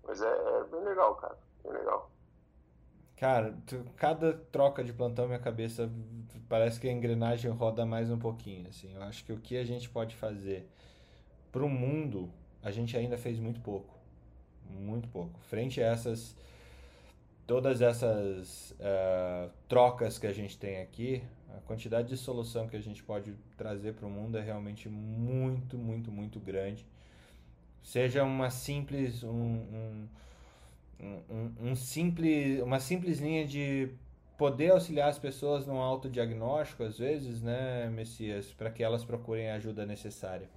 Mas é, é, bem legal, cara. Bem legal. Cara, tu, cada troca de plantão, minha cabeça parece que a engrenagem roda mais um pouquinho, assim. Eu acho que o que a gente pode fazer pro mundo, a gente ainda fez muito pouco. Muito pouco. Frente a essas todas essas uh, trocas que a gente tem aqui, a quantidade de solução que a gente pode trazer para o mundo é realmente muito, muito, muito grande. Seja uma simples, um, um, um, um simples, uma simples linha de poder auxiliar as pessoas no autodiagnóstico, às vezes, né, Messias, para que elas procurem a ajuda necessária.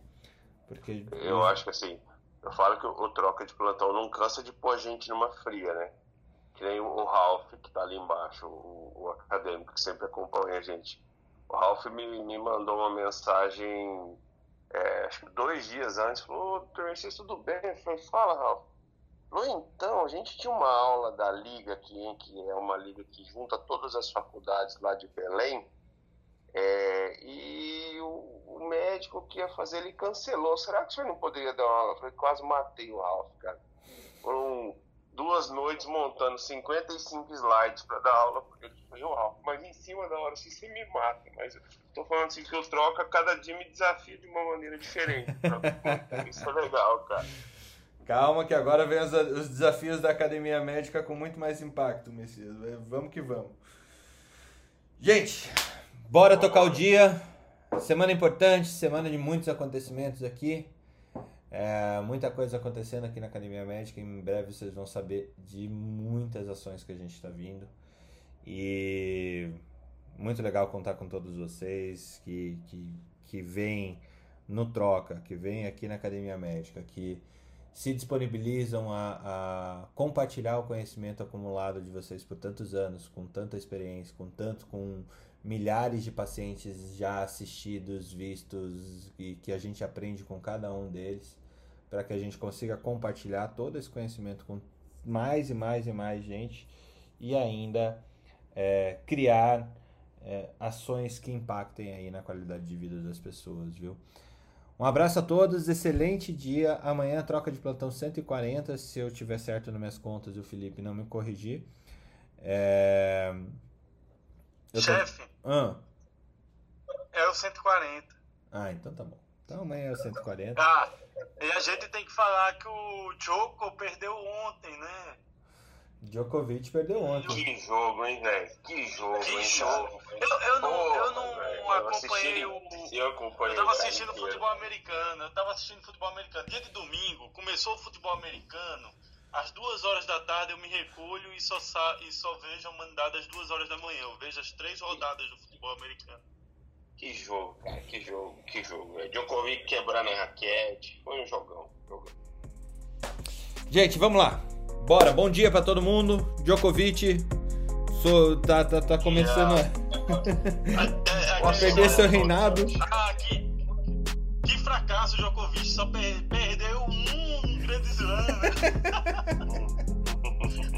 Porque eu acho que assim, eu falo que o troca de plantão não cansa de pôr a gente numa fria, né? Que nem o Ralph, que está ali embaixo, o, o, acadêmico que sempre acompanha a gente. O Ralph me, me mandou uma mensagem, é, acho que dois dias antes, falou, Terceiro, tudo bem? Eu falei, fala, Ralph. No então, a gente tinha uma aula da Liga aqui, que é uma liga que junta todas as faculdades lá de Belém, é, e o, o, médico que ia fazer, ele cancelou. Será que o senhor não poderia dar uma aula? Eu falei, quase matei o Ralph, cara. Foram duas noites montando 55 slides para dar aula, porque ele falou, Ralf, mas em cima da hora assim, você me mata. Mas eu tô falando assim que eu troco, a cada dia me desafio de uma maneira diferente. Isso é legal, cara. Calma que agora vem os, os, desafios da academia médica com muito mais impacto, Messias. Vamos que vamos. Gente, bora tocar o dia. Semana importante, semana de muitos acontecimentos aqui. É, muita coisa acontecendo aqui na Academia Médica. Em breve vocês vão saber de muitas ações que a gente está vindo. E muito legal contar com todos vocês que, que, que vêm no Troca, que vêm aqui na Academia Médica, que se disponibilizam a, a, compartilhar o conhecimento acumulado de vocês por tantos anos, com tanta experiência, com tanto, com milhares de pacientes já assistidos, vistos e que a gente aprende com cada um deles, para que a gente consiga compartilhar todo esse conhecimento com mais e mais e mais gente e ainda é, criar é, ações que impactem aí na qualidade de vida das pessoas, viu? Um abraço a todos, excelente dia. Amanhã troca de plantão 140, se eu tiver certo nas minhas contas e o Felipe não me corrigir. É... Chefe, Ah. é o 140. ah, então tá bom. Então amanhã é o 140. Ah, e a gente tem que falar que o Joko perdeu ontem, né? Djokovic perdeu ontem. Que jogo, hein, velho? Que jogo, Que hein, jogo. Eu, eu não, eu não velho, eu acompanhei assisti- o. Eu acompanhei Eu tava assistindo futebol americano, eu tava assistindo futebol americano. Dia de domingo, começou o futebol americano, às duas horas da tarde eu me recolho e só, sa e só vejo a mandada às duas horas da manhã. Eu vejo as três rodadas do futebol americano. Que jogo, cara, que jogo, que jogo, velho. Djokovic quebrando a raquete. Foi um jogão. jogão. Gente, vamos lá. Bora, bom dia pra todo mundo. Djokovic sou, tá, tá, tá começando a, É, a perder seu reinado. Ah, que, que fracasso Djokovic, só per- perdeu um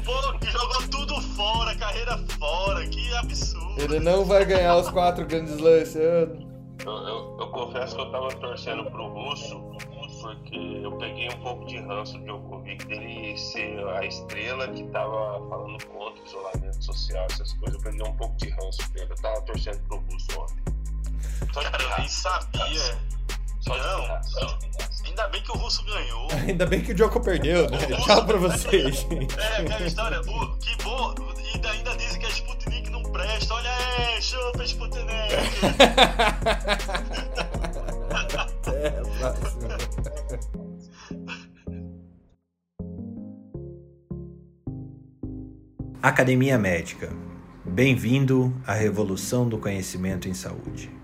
Pô, que jogou tudo fora, carreira fora, que absurdo. Ele não vai ganhar os quatro grandes ano. Eu, eu- eu confesso que eu tava torcendo pro russo, porque eu peguei um pouco de ranço do Djokovic dele ser a estrela que tava falando contra o isolamento social, essas coisas. Eu peguei um pouco de ranço dele. Eu tava torcendo pro russo ontem. Só de Cara, eu nem sabia. Só Não, pirraça. Ainda bem que o russo ganhou. Ainda bem que o Djoko perdeu, né? Tchau pra vocês. É, aquela história, o, que bom, e ainda dizem que a Sputnik não presta. Olha aí, chupa Sputnik. Academia Médica. Bem-vindo à revolução do conhecimento em saúde.